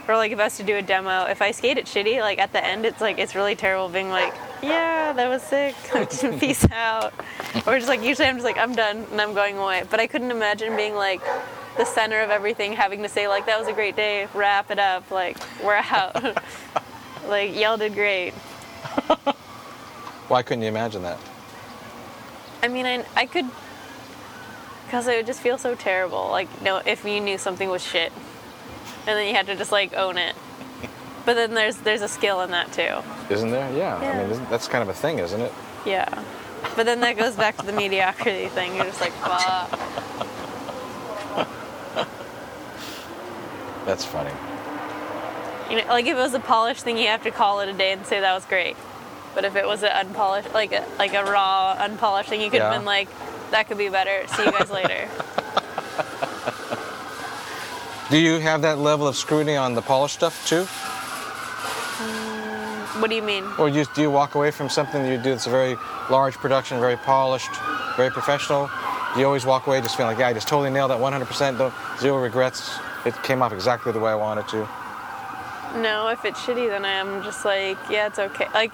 Or like if I was to do a demo, if I skate it shitty, like at the end it's like it's really terrible being like, yeah, that was sick. (laughs) Peace out. Or just like usually I'm just like I'm done and I'm going away. But I couldn't imagine being like the center of everything, having to say like that was a great day, wrap it up, like we're out. (laughs) like y'all did great. (laughs) Why couldn't you imagine that? I mean, I, I could, because it would just feel so terrible. Like, no, if you knew something was shit, and then you had to just like own it. But then there's there's a skill in that too. Isn't there? Yeah. yeah. I mean isn't, that's kind of a thing, isn't it? Yeah. But then that goes back to the mediocrity thing. You're just like, fuck. (laughs) That's funny. You know, like if it was a polished thing, you have to call it a day and say that was great. But if it was an unpolished, like a like a raw, unpolished thing, you could have been like, that could be better. See you guys (laughs) later. Do you have that level of scrutiny on the polished stuff too? What do you mean? Or you, do you walk away from something that you do that's a very large production, very polished, very professional? Do you always walk away just feeling like, yeah, I just totally nailed that 100%, don't, zero regrets. It came off exactly the way I wanted to. No, if it's shitty, then I'm just like, yeah, it's okay. Like,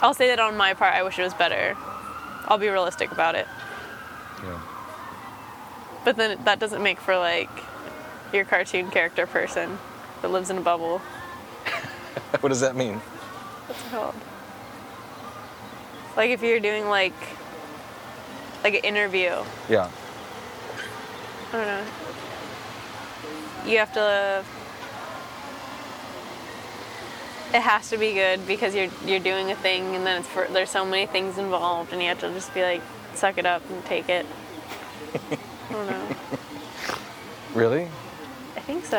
I'll say that on my part, I wish it was better. I'll be realistic about it. Yeah. But then that doesn't make for like your cartoon character person that lives in a bubble. (laughs) what does that mean? What's it called? Like if you're doing like like an interview, Yeah. I don't know. You have to. It has to be good because you're you're doing a thing, and then it's for there's so many things involved, and you have to just be like, suck it up and take it. I don't know. (laughs) Really? I think so.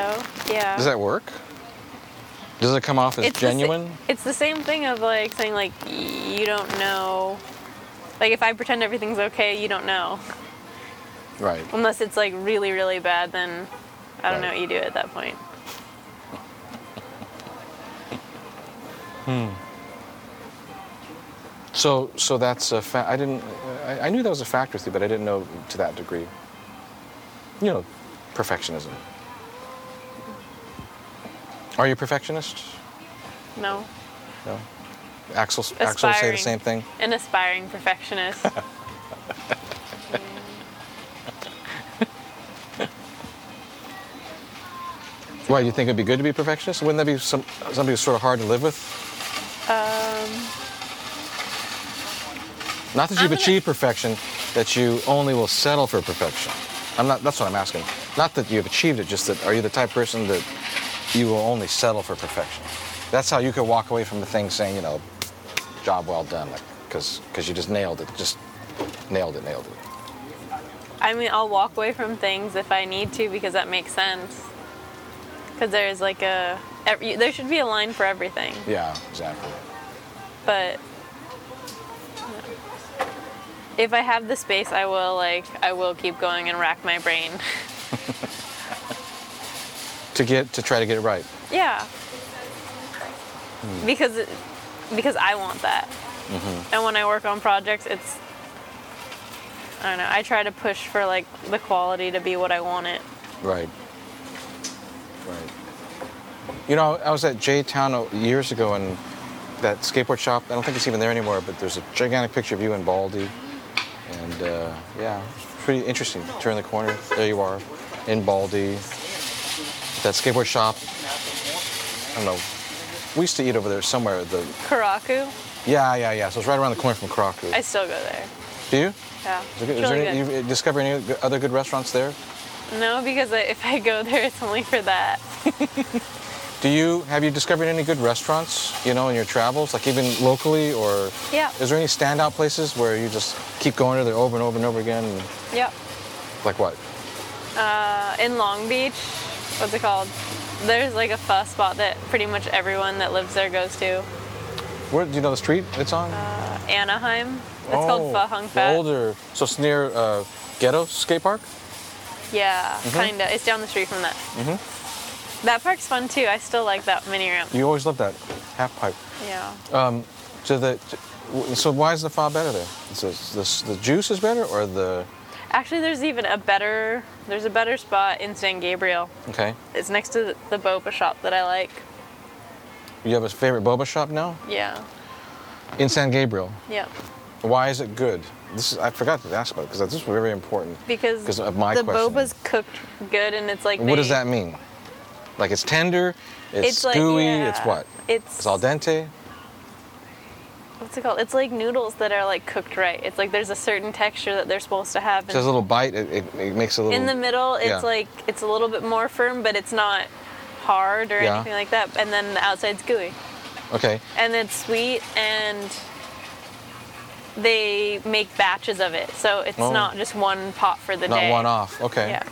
Yeah. Does that work? Does it come off as the sa- genuine? it's the same thing of like saying like you don't know. Like if I pretend everything's okay, you don't know. right. Unless it's like really really bad, then I don't know what you do at that point. Hmm. So, so that's a fact. I didn't. I, I knew that was a fact with you, but I didn't know to that degree. You know, perfectionism. Are you a perfectionist? No. No. Axel. Axel say the same thing. An aspiring perfectionist. (laughs) Why? do You think it'd be good to be a perfectionist? Wouldn't that be some something that's sort of hard to live with? um, Not that you've gonna- achieved perfection, that you only will settle for perfection. I'm not. That's what I'm asking. Not that you've achieved it. Just that are you the type of person that you will only settle for perfection. That's how you could walk away from the thing saying, you know, job well done, like, because because you just nailed it, just nailed it, nailed it. I mean, I'll walk away from things if I need to because that makes sense. Because there's like a, every, there should be a line for everything. Yeah, exactly. But if I have the space, I will like, I will keep going and rack my brain. (laughs) To get to try to get it right. yeah. Because, it, because I want that. And when I work on projects, it's, I don't know, I try to push for like the quality to be what I want it. Right. Right. You know, I was at J Town years ago and that skateboard shop. I don't think it's even there anymore, but there's a gigantic picture of you in Baldy. And uh, yeah, it's pretty interesting. Turn the corner, there you are, in Baldy. That skateboard shop. I don't know. We used to eat over there somewhere. The Karaku, yeah, yeah, yeah. So it's right around the corner from Krakow. I still go there. Do you? Yeah. Is It's there, is really there any, good. you discover any other good restaurants there? No, because if I go there, it's only for that. (laughs) Do you have you discovered any good restaurants? You know, in your travels, like even locally, or Yeah. is there any standout places where you just keep going to there over and over and over again? And, Yep. like what? Uh, in Long Beach, what's it called? There's like a pho spot that pretty much everyone that lives there goes to. Where do you know the street it's on? Uh, Anaheim. It's oh, called Pho Hung Fat. older. So it's near uh, Ghetto Skate Park. Yeah, Mm-hmm. kinda. It's down the street from that. Mm-hmm. That park's fun too. I still like that mini ramp. You always loved that half pipe. Yeah. So the so why is the pho better there? The, the juice is better or the Actually, there's even a better. There's a better spot in San Gabriel. okay? It's next to the boba shop that I like. You have a favorite boba shop now Yeah. in San Gabriel. Yep. Why is it good? This is, I forgot to ask about it because this is very important. Because because of my the question. boba's cooked good and it's like. What does that mean? Like it's tender, it's, It's like gooey, yeah, it's what? It's, It's al dente. What's it called? It's like noodles that are like cooked right. It's like there's a certain texture that they're supposed to have. It has a little bite. It, it, it makes a little. in the middle, it's yeah. like it's a little bit more firm, but it's not hard or Yeah. anything like that. And then the outside's gooey, Okay. and it's sweet, and they make batches of it, so it's Oh. not just one pot for the Not day. one off. Okay. Yeah.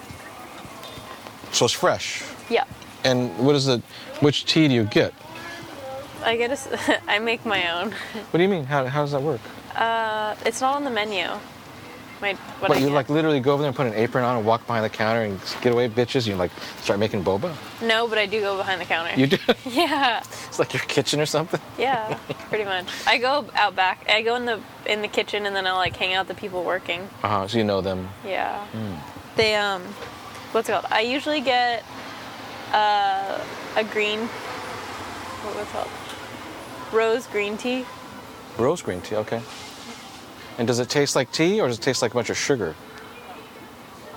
So it's fresh. Yeah. And what is it? Which tea do you get? I get a, (laughs) I make my own. (laughs) What do you mean? How, how does that work? Uh, it's not on the menu. My, what But you get. like literally go over there and put an apron on and walk behind the counter and get away, bitches. You like start making boba. No, but I do go behind the counter. You do. (laughs) Yeah. it's like your kitchen or something. Yeah, pretty much. I go out back. I go in the in the kitchen and then I like hang out the people working. Uh huh. So you know them. Yeah. Hmm. They um, what's it called? I usually get uh, a green. What was it called? Rose green tea. Rose green tea. Okay. And does it taste like tea or does it taste like a bunch of sugar?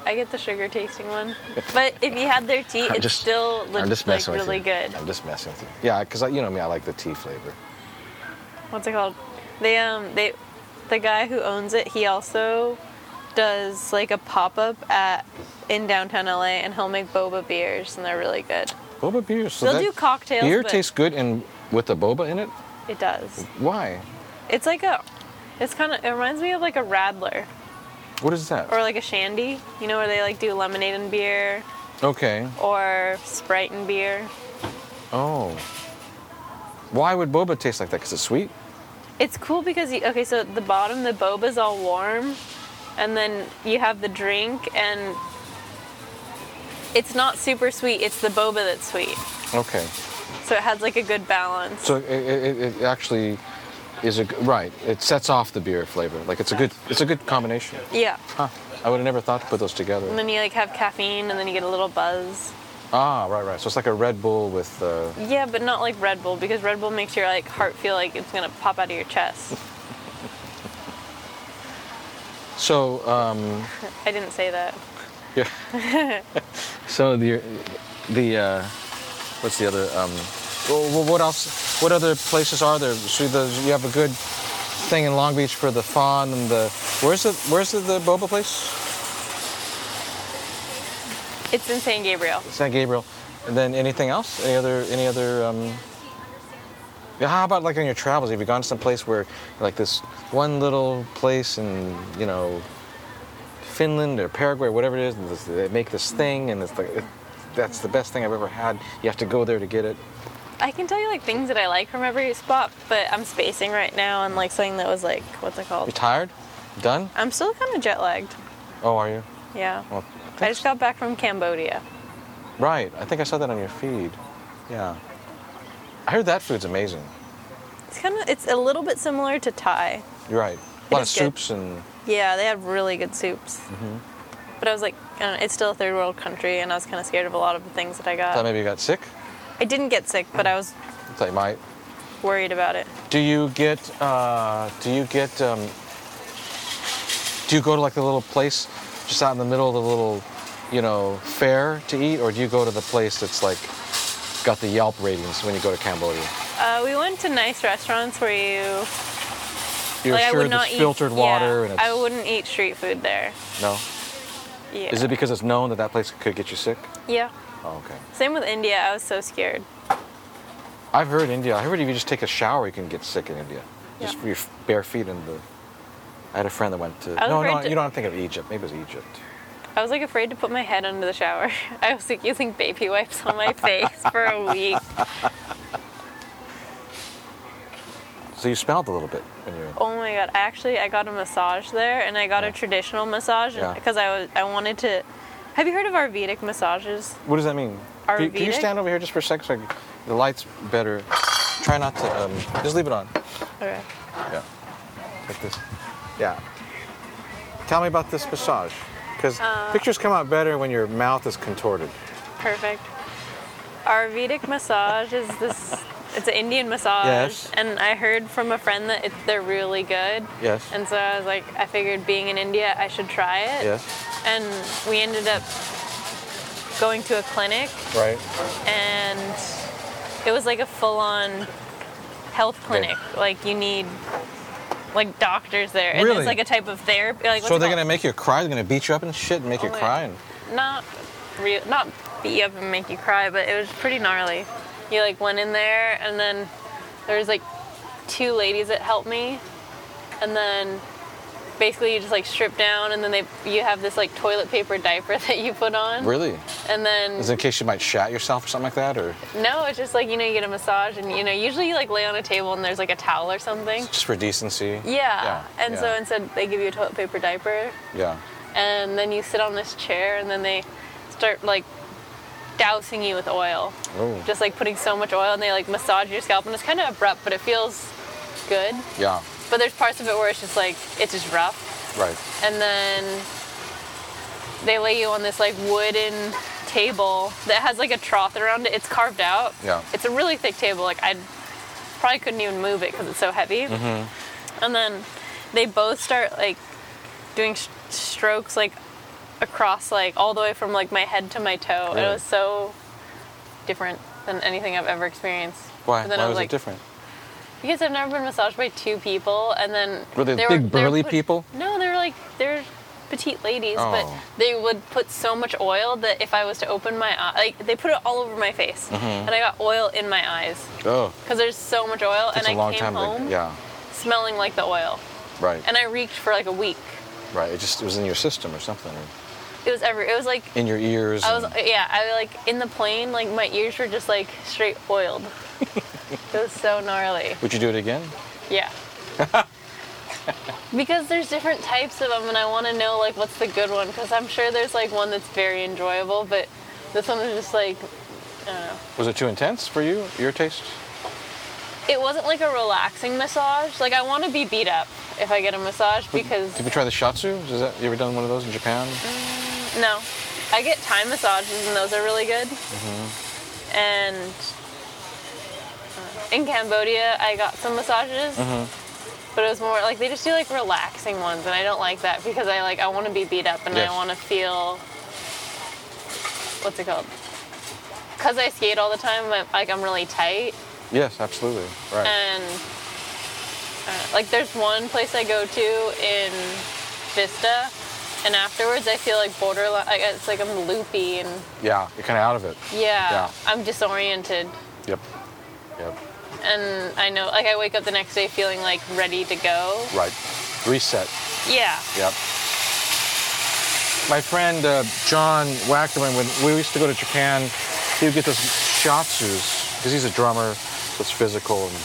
I get the sugar tasting one. But if you had their tea, I'm it's just- still le- like really good. I'm just messing with you. Yeah, because you know me, I like the tea flavor. What's it called? They um they, the guy who owns it, he also does like a pop up at in downtown LA, and he'll make boba beers, and they're really good. Boba beers. So They'll do cocktails. beer tastes good and with the boba in it. It does. Why? It's like a. It's kind of. It reminds me of like a radler What is that? or like a shandy. You know where they like do lemonade and beer okay. or Sprite and beer. Oh. Why would boba taste like that? Because it's sweet. It's cool because you, okay, so at the bottom the boba's all warm, and then you have the drink, and it's not super sweet. It's the boba that's sweet, Okay. So it has like a good balance. So it, it, it actually is a right. It sets off the beer flavor. Like it's a good it's a good combination. yeah, Huh. I would have never thought to put those together. and then you like have caffeine, and then you get a little buzz. Ah, right, right. So it's like a Red Bull with. Uh, Yeah, but not like Red Bull because Red Bull makes your like heart feel like it's gonna pop out of your chest. (laughs) so um, I didn't say that. yeah. (laughs) so the the uh, what's the other? Um, well, what else? What other places are there? So the, you have a good thing in Long Beach for the pho and the. Where's the Where's the, the boba place? It's in San Gabriel. San Gabriel. And then anything else? Any other any other um yeah, how about like on your travels? Have you gone to some place where like this one little place in, you know, Finland or Paraguay or whatever it is, they make this thing and it's like that's the best thing I've ever had. You have to go there to get it. I can tell you like things that I like from every spot, but I'm spacing right now on like something that was like what's it called? You tired? Done? I'm still kind of jet lagged. Oh, are you? Yeah. Well, I just got back from Cambodia. right. I think I saw that on your feed. Yeah. I heard that food's amazing. It's kind of it's a little bit similar to Thai. You're right. A lot of is good. soups and Yeah, they have really good soups. Mm-hmm. But I was like, I know, it's still a third world country, and I was kind of scared of a lot of the things that I thought got. maybe you got sick. I didn't get sick, but I was Thought you might. worried about it. Do you get? Uh, do you get? Um, do you go to like the little place just out in the middle of the little, you know, fair to eat, or do you go to the place that's like got the Yelp ratings when you go to Cambodia? Uh, we went to nice restaurants where you You're like I sure would not it's eat filtered water yeah, and it's I wouldn't eat street food there. no. Yeah. Is it because it's known that that place could get you sick? Yeah. Oh, okay. Same with India. I was so scared. I've heard India. I heard if you just take a shower, you can get sick in India. Just Yeah. for your bare feet in the. I had a friend that went to. No, no, to- you don't think of Egypt. Maybe it was Egypt. I was like afraid to put my head under the shower. (laughs) I was like using baby wipes on my face for a week. (laughs) So you smelled a little bit when you. Oh my god! Actually, I got a massage there, and I got Yeah. a traditional massage Yeah. because I was I wanted to. Have you heard of Ayurvedic massages? What does that mean? Can you, can you stand over here just for a second? So the light's better. Try not to. Um, just leave it on. Okay. Yeah. Like this. Yeah. Tell me about this massage. Because Uh, pictures come out better when your mouth is contorted. Perfect. Ayurvedic massage is this. It's an Indian massage, Yes. and I heard from a friend that it, they're really good. Yes. And so I was like, I figured being in India, I should try it. Yes. And we ended up going to a clinic, Right. and it was like a full-on health clinic. Okay. Like you need like doctors there, and Really? it's like a type of therapy. Like So they're gonna make you cry. They're gonna beat you up and shit and make you Oh, yeah. cry. And, not real, not beat you up and make you cry, but it was pretty gnarly. You like went in there, and then there was like two ladies that helped me, and then basically you just like strip down, and then they you have this like toilet paper diaper (laughs) that you put on, really? and then Is it in case you might shat yourself or something like that, or no, it's just like you know you get a massage, and you know usually you like lay on a table and there's like a towel or something. just for decency? Yeah, Yeah, and so instead they give you a toilet paper diaper, Yeah. and then you sit on this chair, and then they start like dousing you with oil. Oh. Just like putting so much oil, and they like massage your scalp, and it's kind of abrupt, but it feels good. Yeah. But there's parts of it where it's just like it's just rough, Right. and then they lay you on this like wooden table that has like a trough around it. It's carved out. Yeah. It's a really thick table. Like I probably couldn't even move it because it's so heavy. Mm-hmm. And then they both start like doing sh- strokes like across like all the way from like my head to my toe. Really? it was so different than anything I've ever experienced. Why? But then Why I was was like, it different? because I've never been massaged by two people, and then Were they they big they burly put- people? No, they were like they're petite ladies, but Oh. they would put so much oil that if I was to open my eye, like they put it all over my face, Mm-hmm. and I got oil in my eyes Oh. because there's so much oil, and a I long came time home to. Yeah. smelling like the oil, Right. and I reeked for like a week. right. It just it was in your system or something. Or It was every. It was like in your ears. I was yeah. I like in the plane, like my ears were just like straight oiled. (laughs) it was so gnarly. Would you do it again? Yeah. (laughs) because there's different types of them, and I want to know like what's the good one. Because I'm sure there's like one that's very enjoyable, but this one was just like I don't know. Was it too intense for you? Your taste? It wasn't like a relaxing massage. Like I want to be beat up if I get a massage because Did you try the shiatsu? Is that you ever done one of those in Japan? Mm, no, I get Thai massages and those are really good. And uh, in Cambodia, I got some massages. But it was more like they just do like relaxing ones, and I don't like that because I like I want to be beat up and Yes. I want to feel what's it called? Because I skate all the time, I'm, like I'm really tight, Yes, absolutely. Right. and uh, like there's one place I go to in Vista and afterwards I feel like borderline. Like, it's like I'm loopy and Yeah, you're kind of out of it. yeah, Yeah. I'm disoriented. Yep. Yep. And I know, like, I wake up the next day feeling like ready to go. Right. Reset. Yeah. Yep. My friend uh, John Wackerman, when we used to go to Japan, he would get those shiatsus because he's a drummer, so it's physical. And,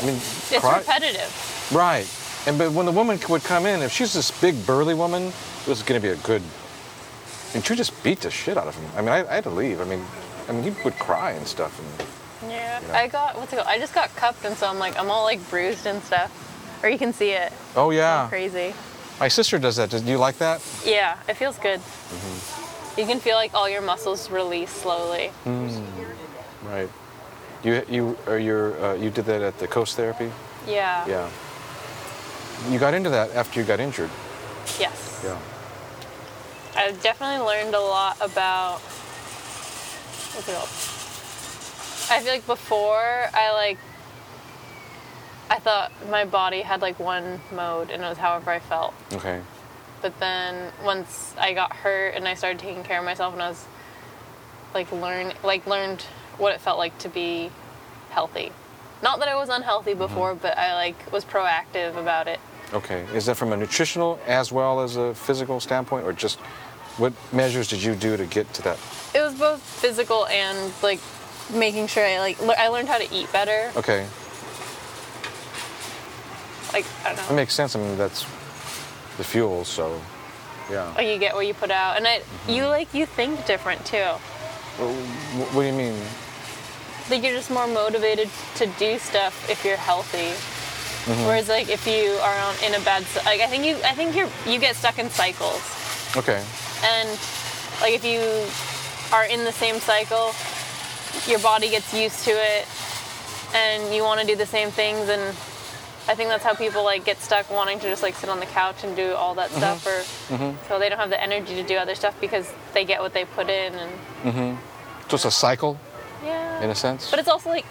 I mean, It's cry- repetitive. right. And but when the woman would come in, if she's this big burly woman, it was going to be a good. And would just beat the shit out of him. I mean, I, I had to leave. I mean, I mean, he would cry and stuff. And, Yeah. You know? I got, what's it called? I just got cupped, and so I'm like, I'm all like bruised and stuff. Or you can see it. oh yeah, Crazy. my sister does that. Do you like that? Yeah, it feels good. Mm-hmm. You can feel like all your muscles release slowly. Right. You you or your uh, you did that at the Coast Therapy. Yeah. Yeah. You got into that after you got injured. Yes. Yeah. I've definitely learned a lot about what's it called? I feel like before I like I thought my body had like one mode and it was however I felt. Okay. But then once I got hurt and I started taking care of myself and I was like learn like learned what it felt like to be healthy. Not that I was unhealthy mm-hmm. before, but I like was proactive about it. Okay. Is that from a nutritional as well as a physical standpoint, or just what measures did you do to get to that? It was both physical and like making sure I like I learned how to eat better. Okay. Like I don't know. It makes sense. I mean, that's the fuel. So, yeah. Like you get what you put out, and I mm-hmm. you like you think different too. Well, What do you mean? Like you're just more motivated to do stuff if you're healthy. Mm-hmm. Whereas like if you are on, in a bad like I think you I think you're you get stuck in cycles. Okay. And like if you are in the same cycle, your body gets used to it and you want to do the same things and I think that's how people like get stuck wanting to just like sit on the couch and do all that mm-hmm. stuff or mm-hmm. so they don't have the energy to do other stuff because they get what they put in and mm-hmm. So it's a cycle, yeah. in a sense. But it's also like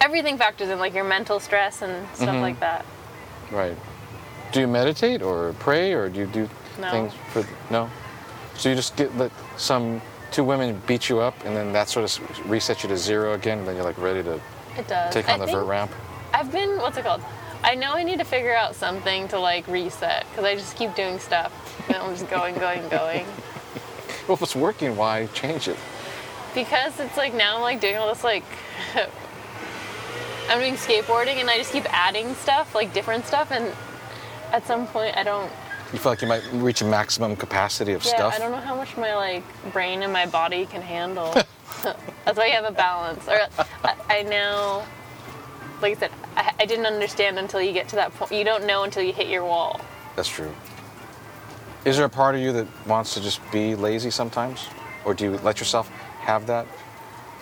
everything factors in like your mental stress and stuff like that. Right. Do you meditate or pray or do you do No. things for no? So you just get let some two women beat you up and then that sort of resets you to zero again and then you're like ready to It does. take I on the vert ramp. I've been what's it called? I know I need to figure out something to like reset because I just keep doing stuff and I'm just going, going, going. (laughs) Well, if it's working, why change it? Because it's like now I'm like doing all this like (laughs) I'm doing skateboarding and I just keep adding stuff, like different stuff, and at some point I don't. You feel like you might reach a maximum capacity of Yeah, stuff. I don't know how much my like brain and my body can handle. (laughs) That's why you have a balance. Or I, I now, like I said, I, I didn't understand until you get to that point. You don't know until you hit your wall. That's true. Is there a part of you that wants to just be lazy sometimes, or do you let yourself have that,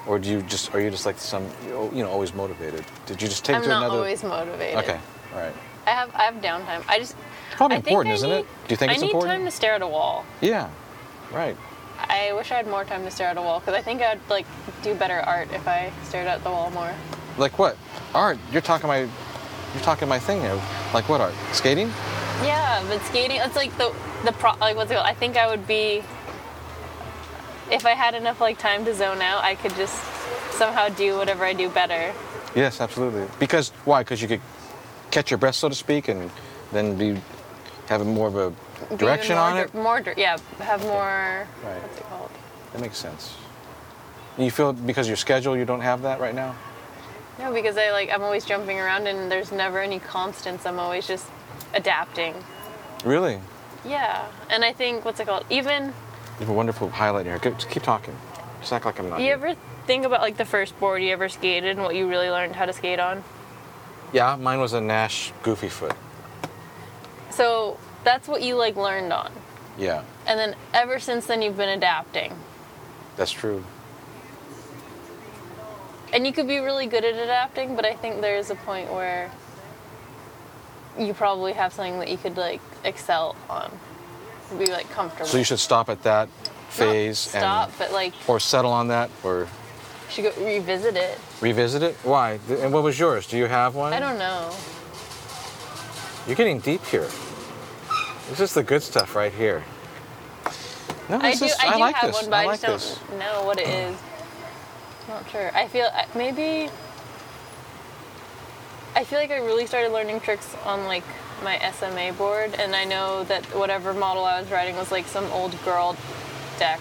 or do you just are you just like some you know always motivated? Did you just take I'm to not another? always motivated. Okay, all right. I have I have downtime. I just Probably I important, isn't need- it? Do you think it's important? I it's need time to stare at a wall. Yeah, right. I wish I had more time to stare at a wall because I think I'd like do better art if I stared at the wall more. Like what? Art? You're talking my, you're talking my thing here. Like what art? Skating? Yeah, but skating it's like the the pro like what's it called? I think I would be if I had enough like time to zone out, I could just somehow do whatever I do better. Yes, absolutely. Because why? Because you could catch your breath, so to speak, and then be having more of a direction on it. More, yeah, have more. Right. What's it called? That makes sense. You feel because your schedule, you don't have that right now. No, because I like I'm always jumping around and there's never any constants. I'm always just adapting. Really? Yeah, and I think what's it called? Even You have a wonderful highlight here. Just keep talking. Just act like I'm not. you here. ever think about like the first board you ever skated and what you really learned how to skate on? Yeah, mine was a Nash Goofy Foot. So that's what you like learned on, Yeah, and then ever since then you've been adapting. that's true. And you could be really good at adapting, but I think there's a point where you probably have something that you could like excel on, be like comfortable. So you should stop at that Not phase stop, and but like or settle on that or you should go revisit it. revisit it. Why? And what was yours? Do you have one? I don't know. You're getting deep here. This is the good stuff right here. No, I do. is, I do like have this. one, but I I, like just this. don't know what it is. Not sure. I feel maybe. I feel like I really started learning tricks on like my SMA board, and I know that whatever model I was riding was like some old girl deck.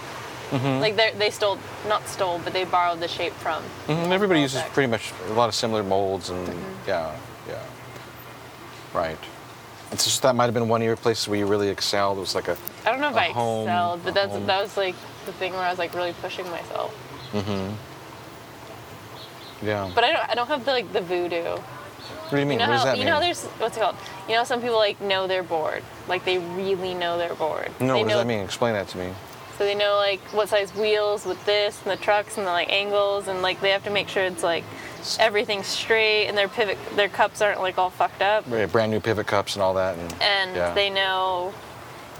Mm-hmm. Like they they stole, not stole, but they borrowed the shape from. Mhm, Everybody uses deck. pretty much a lot of similar molds and Mm-hmm. yeah. Right. It's just that might have been one of your places where you really excelled. It was like a I don't know if I home- excelled, but that's home- that was like the thing where I was like really pushing myself. Mm-hmm. Yeah. But I don't I don't have the like the voodoo. what do you mean? You know what does how that you mean? know there's what's it called? You know some people like know their board, like they really know their board. no, they what does know, that mean? Explain that to me. So they know like what size wheels with this and the trucks and the like angles and like they have to make sure it's like everything's straight and their pivot their cups aren't like all fucked up Yeah, brand new pivot cups and all that, and, and yeah. they know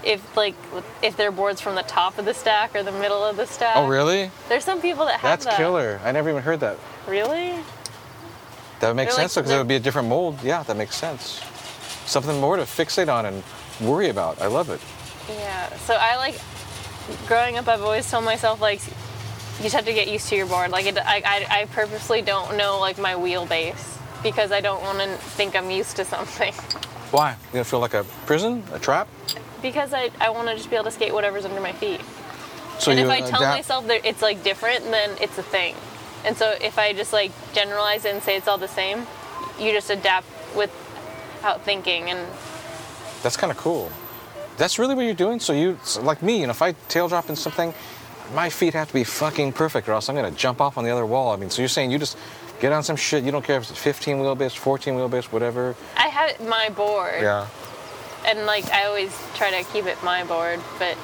if like if their board's from the top of the stack or the middle of the stack. Oh, really? There's some people that have That's that. killer. I never even heard that. Really? That would make They're like- sense because it would be a different mold. Yeah, that makes sense. Something more to fixate on and worry about. I love it. Yeah. So I like growing up. I've always told myself like you just have to get used to your board. Like it, I, I, I purposely don't know like my wheelbase because I don't want to think I'm used to something. Why? You don't feel like a prison, a trap? Because I, I want to just be able to skate whatever's under my feet. So and if I tell adapt- myself that it's like different, then it's a thing. And so if I just like generalize it and say it's all the same, you just adapt without thinking. And That's kind of cool. That's really what you're doing. So you, like me, you know, if I tail drop in something, my feet have to be fucking perfect, or else I'm gonna jump off on the other wall. I mean, so you're saying you just get on some shit. You don't care if it's 15 wheelbase, 14 wheelbase, whatever. I have my board. Yeah. and like I always try to keep it my board, but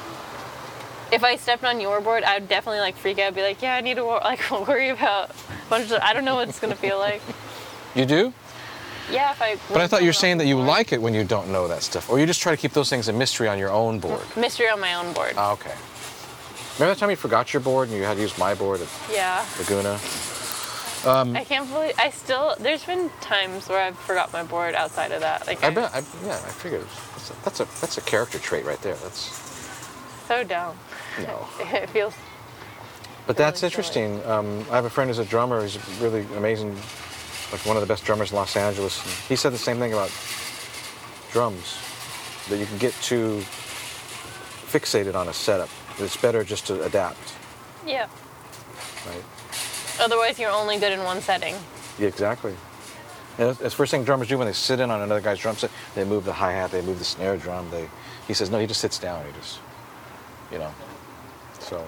if I stepped on your board, I'd definitely like freak out. I'd be like, yeah, I need to (laughs) like worry about a bunch of. I don't know what it's gonna feel (laughs) like. You do? Yeah, if I. But I thought you were saying that you like it when you don't know that stuff, or you just try to keep those things a mystery on your own board. mystery on my own board. Ah, okay. Remember that time you forgot your board and you had to use my board at yeah. Laguna? I can't believe I still. There's been times where I've forgot my board outside of that. Like I bet. I, yeah, I figured. That's a, that's a that's a character trait right there. That's so dumb. no. (laughs) It feels. But that's silly. interesting. Um, I have a friend who's a drummer. He's really amazing, like one of the best drummers in Los Angeles. And he said the same thing about drums, that you can get too fixated on a setup. It's better just to adapt, Yeah. right? Otherwise, you're only good in one setting. Yeah, exactly. And that's- the first thing drummers do when they sit in on another guy's drum set. They move the hi hat, they move the snare drum. They, he says, no, he just sits down. He just, you know. So,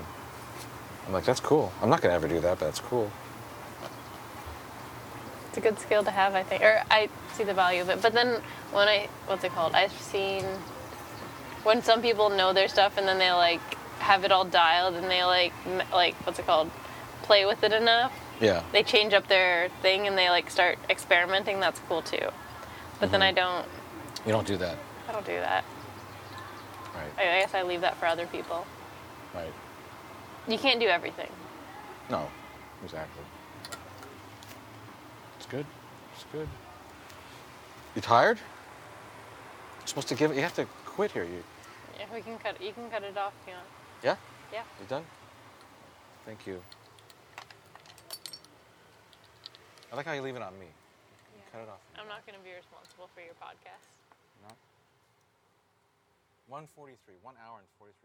I'm like, that's cool. I'm not gonna ever do that, but that's cool. It's a good skill to have, I think. Or I see the value of it. But then when I, what's it called? I've seen when some people know their stuff and then they like have it all dialed and they like like what's it called? Play with it enough. Yeah. They change up their thing and they like start experimenting. That's cool too. But then mm-hmm. I don't. You don't do that, I don't do that. right? I I guess I leave that for other people. Right. You can't do everything. No, exactly. It's good. It's good. You tired? You're supposed to give it. You have to quit here. You. Yeah, we can cut. You can cut it off. You know. Yeah. Yeah. You done? Thank you. I like how you leave it on me. Cut it off. I'm not going to be responsible for your podcast. No. 143, one hour and 43 minutes.